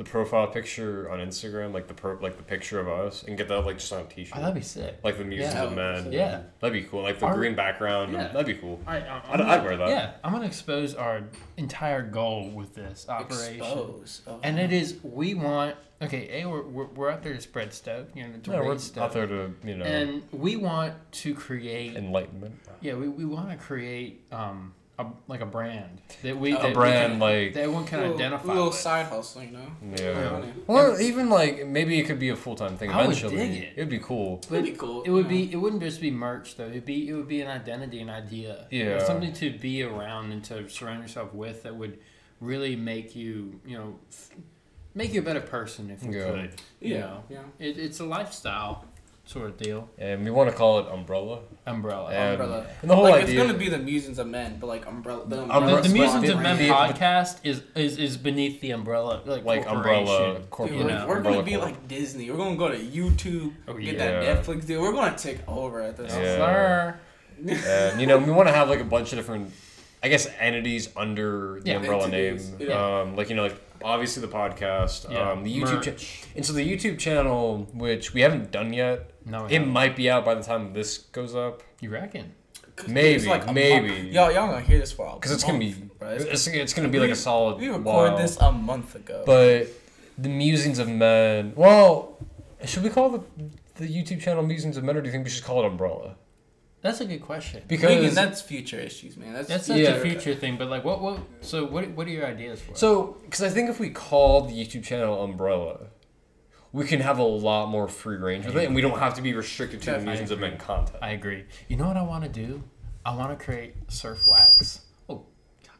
the profile picture on Instagram, like the pro, like the picture of us, and get that like just on a T-shirt, Oh, that'd be sick. like the music Yeah. of men. Yeah. that'd be cool. Like the Our- green background. Yeah. That'd be cool. I, I'm, I'd- I'd wear that. Yeah, I'm gonna expose our entire goal with this operation, Expose. Oh, and it is we want. Okay, a we're, we're, we're out there to spread stuff, you know, to Yeah, we're raise stuff, out there to you know and we want to create. enlightenment. yeah, we, we want to create um, a like a brand that we A that we brand, can- like- that everyone can little, identify little with. side hustle, you know. Yeah. Money. Or even like maybe it could be a full time thing I would dig it. It'd be cool. It'd be cool. It would yeah. be. It wouldn't just be merch though. It'd be. It would be an identity, an idea. You know, Yeah. something to be around and to surround yourself with that would really make you. You know, make you a better person if you Yeah. could. You Yeah. know, Yeah. it, it's a lifestyle sort of deal. And we want to call it umbrella. Umbrella. And, Umbrella. and the whole like idea. it's gonna be the musings of men, but like umbrella. The, The, umbrella the Umbrella- Musings of Men the- podcast is, is is beneath the umbrella, like like umbrella corporation. Dude, corporate. you like, we're gonna be corp. like Disney. We're gonna go to YouTube, Oh, get yeah. that Netflix deal. We're gonna take over at this. Yeah. Sir. and you know we want to have like a bunch of different i guess entities under the Yeah. umbrella Entities, name yeah. um like you know like obviously the podcast Yeah. um the youtube cha- Merch. and so the youtube channel which we haven't done yet No, it might be out by the time this goes up you reckon? Maybe, it's like maybe. month. Y'all, y'all gonna hear this for a because it's gonna be month, bro. It's- it's, it's gonna be like a solid we recorded while. this a month ago. but the musings of men well should we call the the youtube channel musings of men or do you think we should call it umbrella That's a good question. because We can- that's future issues, man. That's That's such Yeah. a future thing, but like, what, what? So, what, what are your ideas for? So, because I think if we call the YouTube channel Umbrella, we can have a lot more free range with it, and we don't have to be restricted to the Definitely Musings of Men content. I agree. You know what I want to do? I want to create surf wax. Oh,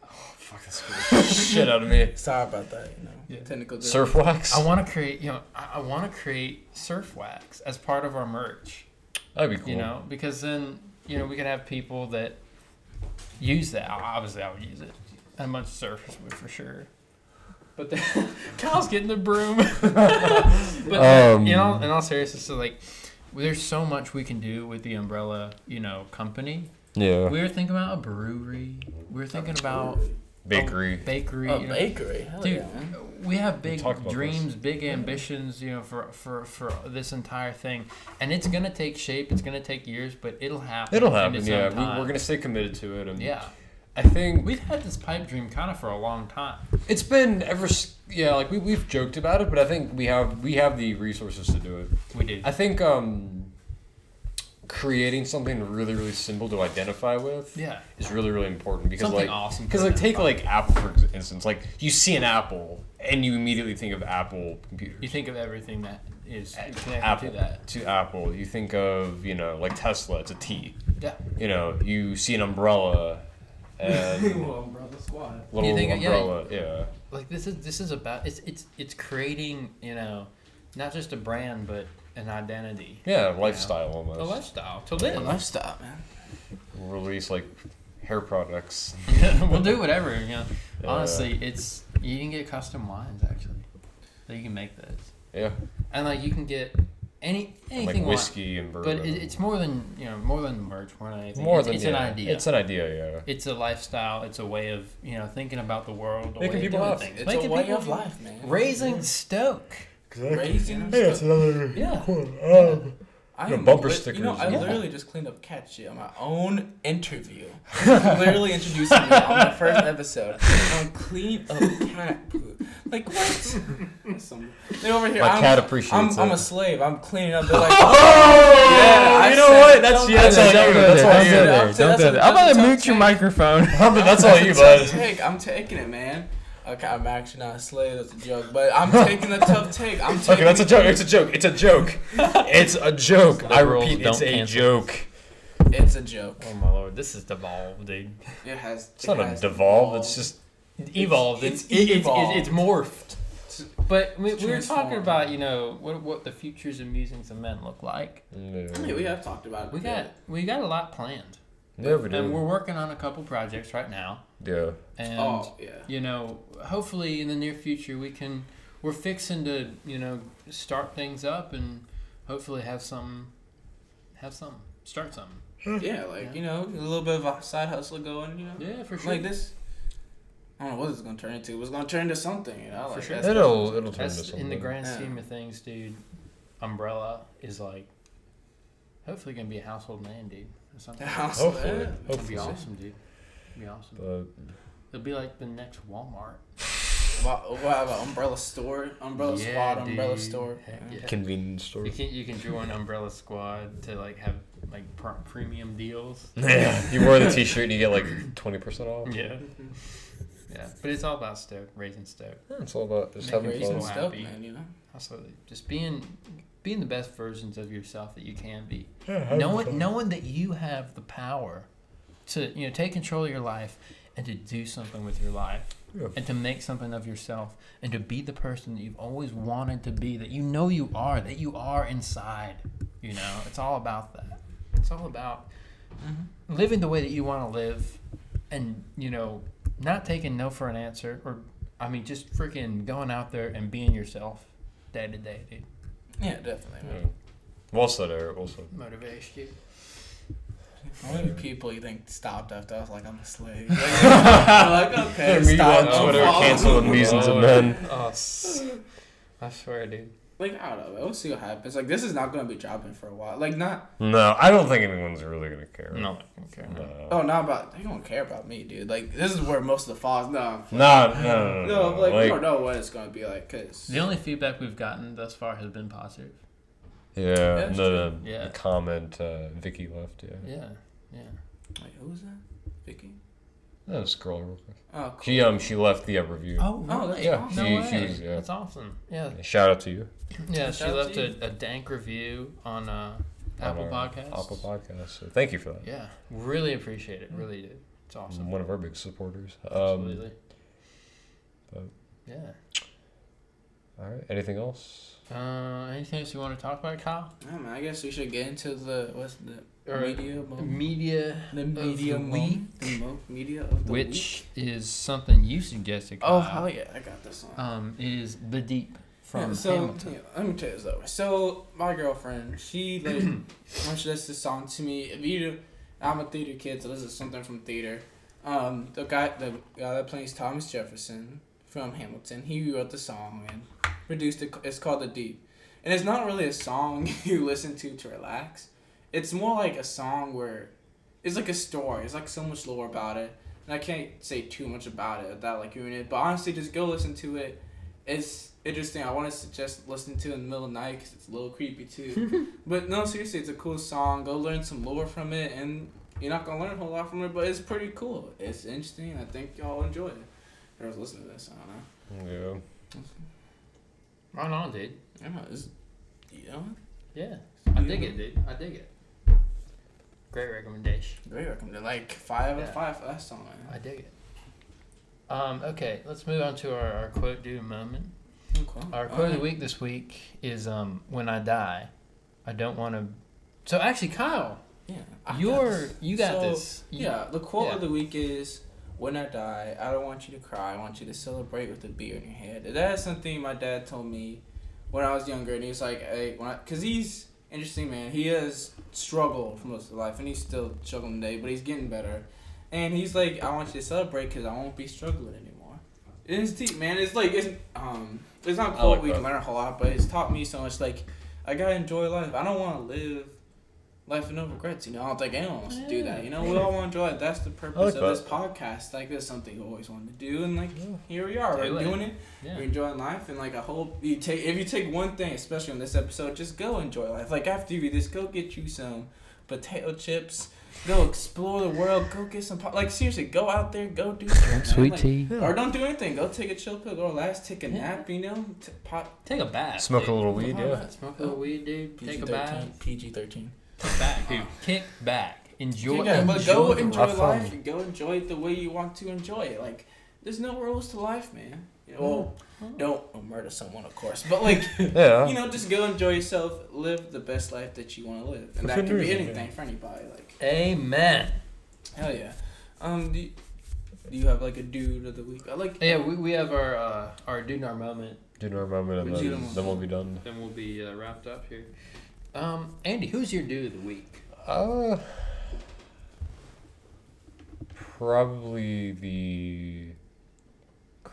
oh Fuck, that scared shit out of me. Sorry about that. You know, Yeah. technical. Surf wax? I want to create. You know, I, I want to create surf wax as part of our merch. That'd be cool. You know, because then you know we can have people that use that. Obviously, I would use it, and a bunch of surfers would for sure. But then Kyle's getting the broom. but Um, you know, in all seriousness, so like, there's so much we can do with the umbrella, you know, company. Yeah. We were thinking about a brewery. We were thinking about Bakery. a bakery. A you know. bakery. Hell Dude, yeah, we have big talked about dreams, big ambitions, you know, for, for, for this entire thing, and it's gonna take shape. It's gonna take years, but it'll happen. It'll happen, yeah. We, we're going to stay committed to it. And Yeah, I think we've had this pipe dream kind of for a long time. it's been ever, yeah, like we, we've joked about it, but I think we have we have the resources to do it. We do. I think um, creating something really, really simple to identify with Yeah, is really, really important because something like awesome. Because like take like Apple for instance, like you see an Apple and you immediately think of Apple computers. you think of everything that is connected Apple to that. to Apple. You think of you know like Tesla, it's a T. Yeah. You know you see an umbrella and umbrella squad. little You think- yeah. umbrella. Yeah. Like this is this is about it's it's it's creating you know, not just a brand but an identity, yeah, lifestyle almost. a lifestyle to A lifestyle, man. Release like hair products. we'll do whatever. You know, Yeah. honestly, it's you can get custom lines actually, that you can make this, Yeah. and like you can get any And, anything like you want. whiskey and But it, it's more than you know, more than merch, more than anything. more it's, than it's yeah, an idea. It's an idea. Yeah. It's a lifestyle. It's a way of you know thinking about the world. A Making way people of doing laugh. things. It's Making a way people of life, man. Raising Stoke. Raising. Hey, it's another Yeah. Um, I Yeah, am bumper lit- You know, I and- literally just cleaned up cat shit on my own interview. literally introducing me on my first episode. On clean up cat poop. Like what? Some, they over here. My I'm, cat appreciates I'm, it. I'm a slave. I'm cleaning up. They're like, Oh, Yeah, I you know said- what? That's don't yeah, that's all you. That's that, all don't you. do that. Don't do that. I'm gonna mute your take. microphone. That's all you, bud. take. I'm taking it, man. Okay, I'm actually not a slave. That's a joke. But I'm taking the tough take. I'm taking Okay, that's a joke. It's a joke. It's a joke. It's a joke. I Liberals repeat, don't it's a cancel. joke. It's a joke. Oh my lord, this is devolved, dude. It has. It's it not a has devolve. It's just evolved. It's- It's, it's it's, evolved. it's, it's morphed. But we, we were talking about, you know, what what the futures of musings of men look like. I mean, we have talked about it. We got we got a lot planned, Yeah, we and we're working on a couple projects right now. Yeah. And Oh yeah. you know, hopefully in the near future we can. We're fixing to you know start things up and hopefully have some, have some start something. Yeah, like Yeah. you know, a little bit of a side hustle going. You know, Yeah, for sure. like this. I don't know what it's gonna turn into. It's gonna turn into something. You know, For sure. It'll it'll turn That's into something. in the grand Yeah. scheme of things, dude. Umbrella is like, hopefully gonna be a household name, dude. Or something. The. Hopefully. yeah. It'll be Hopefully. awesome, dude. It'll be awesome. But It'll be like the next Walmart. About, we'll have an umbrella store, umbrella Yeah, squad, umbrella dude. store. Heck Yeah. yeah. convenience store. You can you can join Umbrella Squad to like have like pr- premium deals. Yeah, you wear the T-shirt and you get like twenty percent off. Yeah, yeah. But it's all about Stoke, raising Stoke. Yeah, it's all about just Make having your Raising people fun. stuff, happy. man. You know. Absolutely, just being being the best versions of yourself that you can be. Yeah, knowing fun. knowing that you have the power to you know take control of your life and to do something with your life Yeah. and to make something of yourself and to be the person that you've always wanted to be that you know you are that you are inside you know it's all about that it's all about Mm-hmm. living the way that you want to live and you know not taking no for an answer or i mean just freaking going out there and being yourself day to day dude Yeah, definitely. Man. Yeah. Well said, Eric. Well said. motivation dude How many people you think stopped after I was like, I'm a slave? Like, I'm like, okay, Me stop. on Twitter Follow. canceling Musings of Men. Oh, s- I swear, dude. Like, I don't know. We'll see what happens. Like, this is not going to be dropping for a while. Like, not. No, I don't think anyone's really gonna care. No, okay. No. Oh, not about. They don't care about me, dude. Like, this is where most of the falls. No. No, no, no, no. No, no. like, we don't know what it's going to be like, because. The only feedback we've gotten thus far has been positive. yeah, That's the, Yeah. the comment uh, Vicky left. Yeah, Yeah, yeah. Wait, who was that? Vicky? no, scroll real quick. Oh, cool. She um she left the uh, review. Oh, Oh, that's Yeah, awesome. No she- way. she was- yeah. That's awesome. Yeah, Shout out to you. Yeah. She left a, a dank review on uh, Apple on Podcasts. Apple Podcast. So thank you for that. Yeah, really appreciate it. Really did. It's awesome. One of our big supporters. Um, Absolutely. but- yeah. all right. Anything else? Uh, anything else you want to talk about, Kyle? Yeah, man, I guess we should get into the. What's the. Or media? Media, The of media the moment? week, The mo- media of the which is something you suggested. Kyle. Oh, hell yeah. I got this one. Um, it is the deep from Yeah, so Hamilton. yeah, let me tell you this over. So my girlfriend, she like when she listens this song to me. If you, I'm a theater kid, so this is something from theater. Um, the guy, the guy that plays Thomas Jefferson from Hamilton, he wrote the song and produced it. It's called The Deep, and it's not really a song you listen to to relax. It's more like a song where it's like a story. It's like so much lore about it, and I can't say too much about it without like ruining it. But honestly, just go listen to it. It's interesting. I want to suggest listening to it in the middle of the night because it's a little creepy too. but no, seriously, it's a cool song. Go learn some lore from it, and you're not gonna learn a whole lot from it, but it's pretty cool. It's interesting. I think y'all enjoy it. I was listening to this. I don't know. Yeah. Right on, dude. I don't know. It's, you know, Yeah, I dig it, dude. I dig it. Great recommendation. great recommendation. Like five out Yeah. of five for that song. I Man. dig it. Um, okay, let's move on to our, our quote due moment. Okay. Our quote of the week this week is um, "When I die, I don't want to." So actually, Kyle, Yeah. I you're this. you got So, this. You- Yeah, the quote Yeah. of the week is When I die, I don't want you to cry. I want you to celebrate with a beer in your hand. That is something my dad told me when I was younger. And he was like, hey, when because he's interesting, man. He has struggled for most of life, and he's still struggling today, but he's getting better. And he's like, I want you to celebrate because I won't be struggling anymore. It's deep, man. It's like, it's, um, it's not a I quote like we can that. learn a whole lot, but it's taught me so much. Like, I gotta enjoy life. I don't want to live life with no regrets. You know, I don't think anyone wants to do that. You know, we all want to enjoy it. That's the purpose like of that. this podcast. Like, that's something you always wanted to do, and like, here we are. Do We're doing it. yeah. We're enjoying life, and like, I hope you take. If you take one thing, especially on this episode, just go enjoy life. Like after you read this, go get you some potato chips. Go explore the world. Go get some. Po- like seriously, go out there. Go do something. man. Sweet Like, tea. Or don't do anything. Go take a chill pill. Go relax. Take a Yeah. nap. You know. T- pop. Take a bath. Smoke a little weed. Yeah. Smoke a little weed, dude. Take a bath. PG thirteen. Kick back, dude. Kick back. Enjoy. yeah, but enjoy go enjoy life. Go enjoy it the way you want to enjoy it. Like, there's no rules to life, man. You well, Mm. don't murder someone, of course, but like, Yeah. you know, just go enjoy yourself. Live the best life that you want to live, and For that can be sure. anything for anybody. Like, Amen. hell yeah. Um, do you, do you have like a dude of the week? I like. Yeah, we, we have our uh, our dude in our moment. Do our moment and Would you- then, then we'll be done. Then we'll be uh, wrapped up here. Um, Andy, who's your dude of the week? Uh, probably the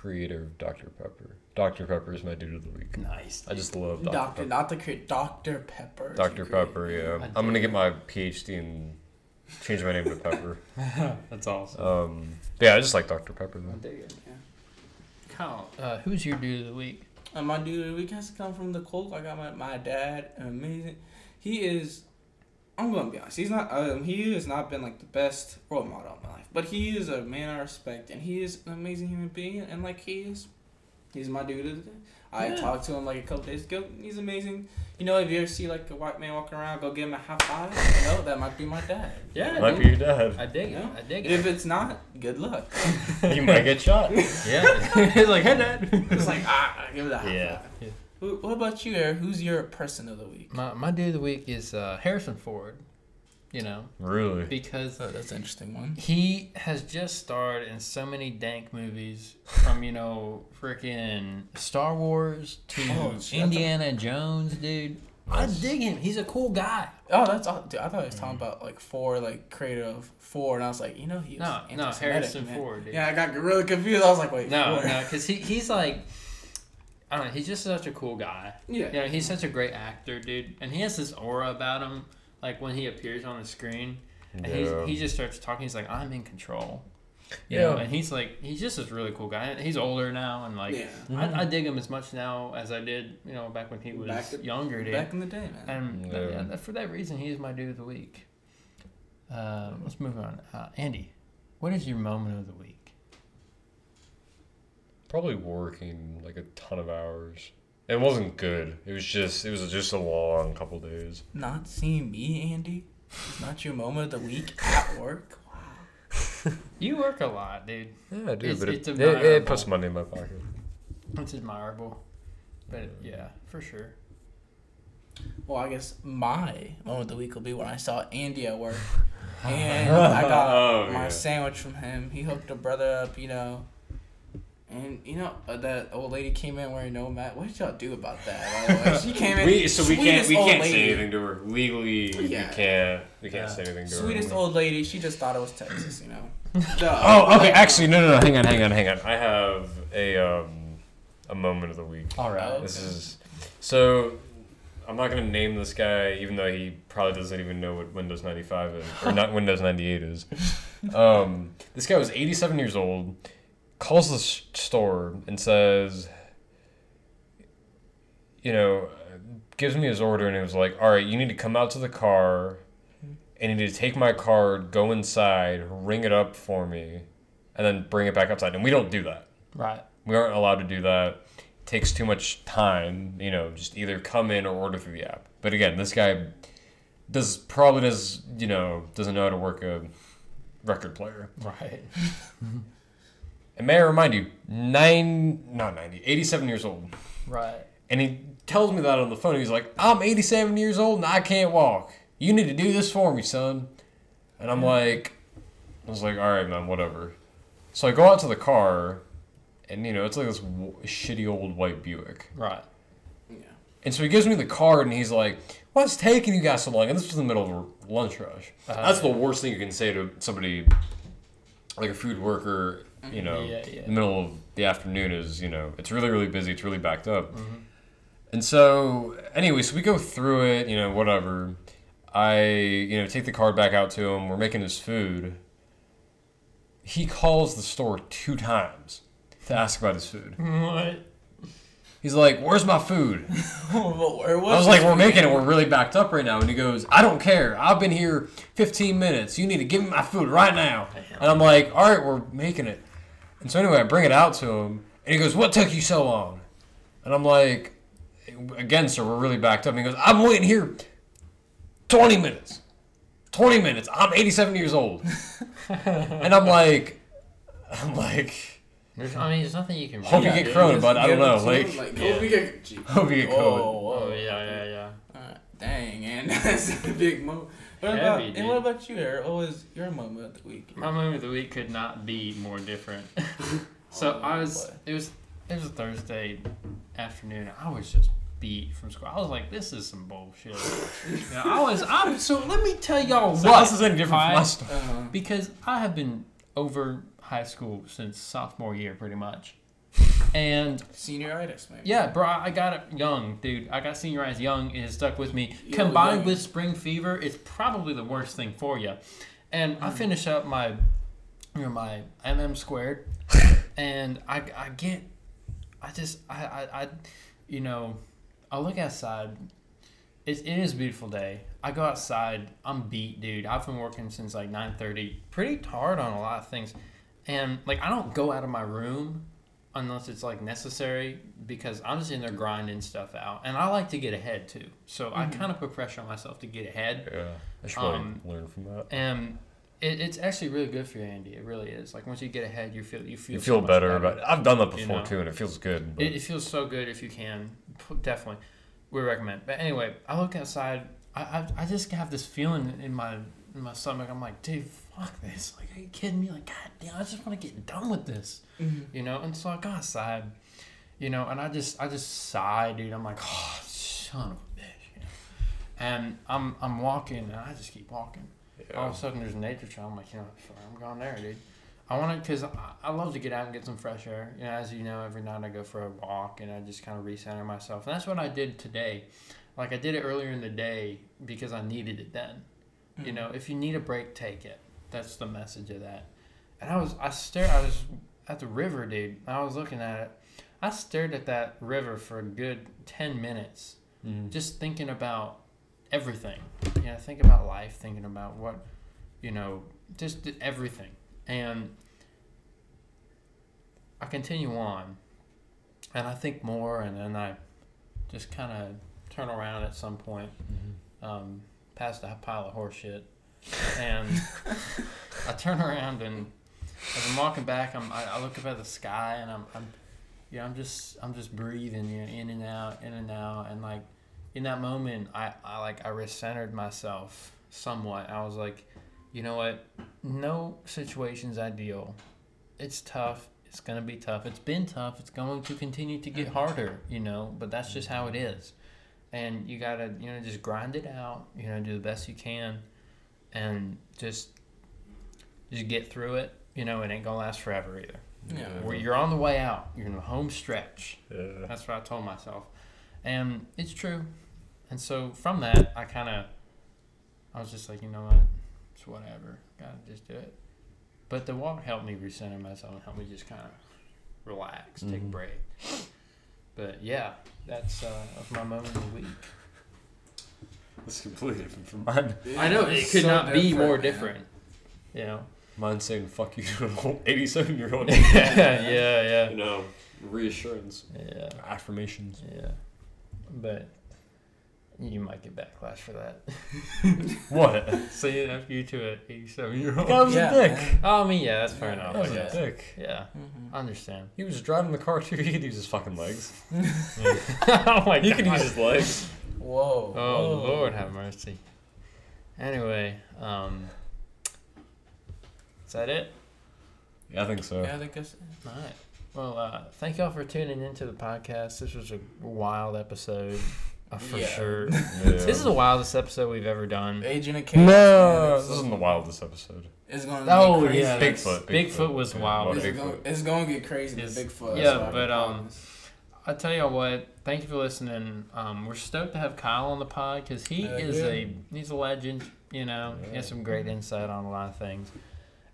creator of Dr. Pepper. Dr. Pepper is my dude of the week. Nice. I just love Dr. Doctor, Pepper. not the creator, Dr. Pepper. Dr. the creator. Pepper, yeah. I I'm gonna get my PhD and change my name to Pepper. That's awesome. Um, yeah, I just like Dr. Pepper I though. dig it. Yeah. Kyle, uh, who's your dude of the week? And my dude of the week has to come from the quote. I got my, my dad, amazing. He is I'm gonna be honest. He's not. Um, he has not been like the best role model in my life, but he is a man I respect, and he is an amazing human being, and like he is, he's my dude. I Yeah. talked to him like a couple days ago. He's amazing. You know, if you ever see like a white man walking around, go give him a high five. You know, that might be my dad. Yeah, Might dude. be your dad. I dig Yeah. it. I dig it. If it's not, good luck. you might get shot. yeah. He's like, hey, dad. It's like ah, give it a high Yeah. five. Yeah. Who, what about you, Eric? Who's your person of the week? My my dude of the week is uh, Harrison Ford. You know, Really? because Oh, that's an interesting one. he has just starred in so many dank movies, from you know freaking Star Wars to Oh, shit. Indiana Jones, dude. I dig him. He's a cool guy. Oh, that's all. Dude, I thought he was talking about like four, like creative four, and I was like, you know, he was No, no, Harrison man. Ford. Dude. Yeah, I got really confused. I was like, wait, No, four. no, because he, he's like, I don't know, he's just such a cool guy. Yeah. You know, he's such a great actor, dude. And he has this aura about him, like when he appears on the screen. And Yeah. he's, he just starts talking, he's like, I'm in control. You Yeah. know, and he's like, he's just this really cool guy. He's older now, and like, yeah. I, I dig him as much now as I did, you know, back when he was Back to- younger, dude. Back in the day, man. and Yeah. yeah, for that reason, he's my dude of the week. Uh, let's move on. Uh, Andy, what is your moment of the week? Probably working like a ton of hours. It wasn't good. It was just it was just a long couple days. Not seeing me, Andy. It's not your moment of the week at work. Wow. You work a lot, dude. Yeah, I do, It's- but it's it, it, it puts money in my pocket. It's admirable. But yeah, for sure. Well, I guess my moment of the week will be when I saw Andy at work, and I got Oh, my yeah. sandwich from him. He hooked a brother up, you know. And you know uh, that old lady came in wearing no mat. What did y'all do about that? By the way, she came in. We so we can't sweetest we can't say anything to her legally. Yeah. We can't we can't Yeah. say anything to Sweetest her. Sweetest old lady. She just thought it was Texas, you know. Oh, okay. Actually, no, no, no. Hang on, hang on, hang on. I have a um a moment of the week. All right. Oh. This is so. I'm not gonna name this guy, even though he probably doesn't even know what Windows 95 is, or not Windows 98 is. Um, this guy was 87 years old, calls the store and says, you know, gives me his order, and it was like, all right, you need to come out to the car, and you need to take my card, go inside, ring it up for me, and then bring it back outside. And we don't do that. Right. We aren't allowed to do that. It takes too much time, you know, just either come in or order through the app. But again, this guy does probably does, you know, doesn't know how to work a record player. Right. And may I remind you, nine, not 90, 87 years old. Right. And he tells me that on the phone. He's like, I'm 87 years old and I can't walk. You need to do this for me, son. And I'm like, I was like, all right, man, whatever. So I go out to the car, and, you know, it's like this w- shitty old white Buick. Right. Yeah. And so he gives me the card, and he's like, "What's taking you guys so long?" And this was in the middle of lunch rush. Uh-huh. That's the worst thing you can say to somebody, like a food worker. You know, Yeah, yeah. the middle of the afternoon is you know it's really really busy. It's really backed up. Mhm. And so anyway, so we go through it. You know, whatever. I you know take the card back out to him. We're making his food. He calls the store two times to ask about his food. What? He's like, "Where's my food?" Where I was like, we're making it. We're really backed up right now. And he goes, I don't care. I've been here 15 minutes. You need to give me my food right now. And I'm like, all right, we're making it. And so anyway, I bring it out to him. And he goes, what took you so long? And I'm like, again, sir, we're really backed up. And he goes, I'm waiting here 20 minutes. 20 minutes. I'm 87 years old. and I'm like, I'm like, There's, I mean, there's nothing you can. Hope you get do. Corona, bud. I don't know. Like, like yeah. hope you get, gee. hope you get Whoa, COVID. whoa. Oh yeah, yeah, yeah. Alright, dang, and that's a big moment. What Heavy, about dude. and what about you, Eric? What was your moment of the week? My moment of the week could not be more different. so Oh, I was. boy. It was. It was a Thursday afternoon. I was just beat from school. I was like, "This is some bullshit." you know, I was. I'm. So let me tell y'all So what. this is any different from I- my. Uh-huh. because I have been over high school since sophomore year, pretty much. And Senioritis, maybe. yeah, bro, I got it young, dude. I got senioritis young. and It stuck with me. Yo, Combined with spring fever, it's probably the worst thing for you. And I finish up my, you know, my MM squared, and I, I get, I just, I, I, I, you know, I look outside, It's, it is a beautiful day. I go outside. I'm beat, dude. I've been working since like 9:30, pretty hard on a lot of things, and like I don't go out of my room unless it's like necessary because I'm just in there grinding stuff out, and I like to get ahead too. So I Mhm. kind of put pressure on myself to get ahead, Yeah, I should probably Um, learn from that. and it, it's actually really good for you, Andy. It really is. Like once you get ahead, you feel you feel You so feel much better about. I've done that before you know? too, and it feels good. It, it feels so good if you can. Definitely, we recommend. But anyway, I look outside. I, I, I just have this feeling in my in my stomach. I'm like, dude, fuck this. Like, are you kidding me? Like, god damn, I just want to get done with this. Mhm. You know. And so I go outside. You know, and I just I just sigh, dude. I'm like, oh, son of a bitch. You know? And I'm I'm walking, and I just keep walking all of a sudden there's a nature trail. I'm like, you know, I'm going there, dude. I want to, because I, I love to get out and get some fresh air. You know, as you know, every night I go for a walk and I just kind of recenter myself. And that's what I did today. Like, I did it earlier in the day because I needed it then. You know, if you need a break, take it. That's the message of that. And I was, I stared, I was at the river, dude. I was looking at it. I stared at that river for a good 10 minutes Mhm. just thinking about everything. You know, think about life, thinking about what, you know, just everything. And I continue on, and I think more, and then I just kind of turn around at some point, um, past a pile of horse shit, and I turn around and as I'm walking back, I'm I, I look up at the sky and I'm I'm know I'm just I'm just breathing you know in and out in and out and like in that moment I I like I recentered myself somewhat. I was like, you know what? No situation's ideal. It's tough. It's gonna be tough. It's been tough. It's going to continue to get harder. You know, but that's just how it is. And you gotta you know just grind it out. You know, do the best you can, and just just get through it. You know, it ain't gonna last forever either. Yeah. Where you're on the way out. You're in the home stretch. Yeah. That's what I told myself, and it's true. And so from that, I kind of, I was just like, you know what, it's whatever. Gotta just do it. But the walk helped me recenter myself and helped me just kind of relax, take a Mhm. break. But yeah, that's uh, that's my moment of the week. It's completely different from mine. I know it could So not be different, more man. different. You know. Mine's saying "fuck you" to an old eighty-seven-year-old. yeah, yeah, yeah. You know, reassurance, yeah, affirmations. yeah. But you might get backlash for that. What? Saying after you to an 87 year old. That was Yeah, a dick. Oh, I mean, yeah, that's fair Yeah, enough. That was I a guess. dick. Yeah, Mhm. I understand. He was driving the car too. He could use his fucking legs. oh my god. He could use his legs. Whoa. Oh whoa. Lord, have mercy. Anyway, um, is that it? Yeah, I think so. Yeah, I think that's All right. Well, uh, thank y'all for tuning into the podcast. This was a wild episode, uh, for Yeah. sure. Yeah. This is the wildest episode we've ever done. Agent of Chaos. No, this isn't the wildest episode. It's gonna Oh, get crazy. yeah. Bigfoot. Bigfoot was Yeah, wild. It's, Bigfoot. gonna, it's gonna get crazy It's- Bigfoot. yeah, that's what I but, um, promise. I tell you what, thank you for listening. Um, we're stoked to have Kyle on the pod because he Heck is yeah. a he's a legend. You know, he has some great insight on a lot of things.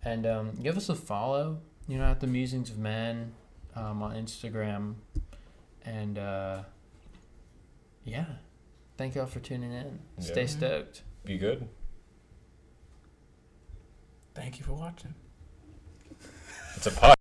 And um, give us a follow. You know, at the Musings of Men um, on Instagram. And uh, yeah, thank y'all for tuning in. Stay stoked. Be good. Thank you for watching. It's a pod.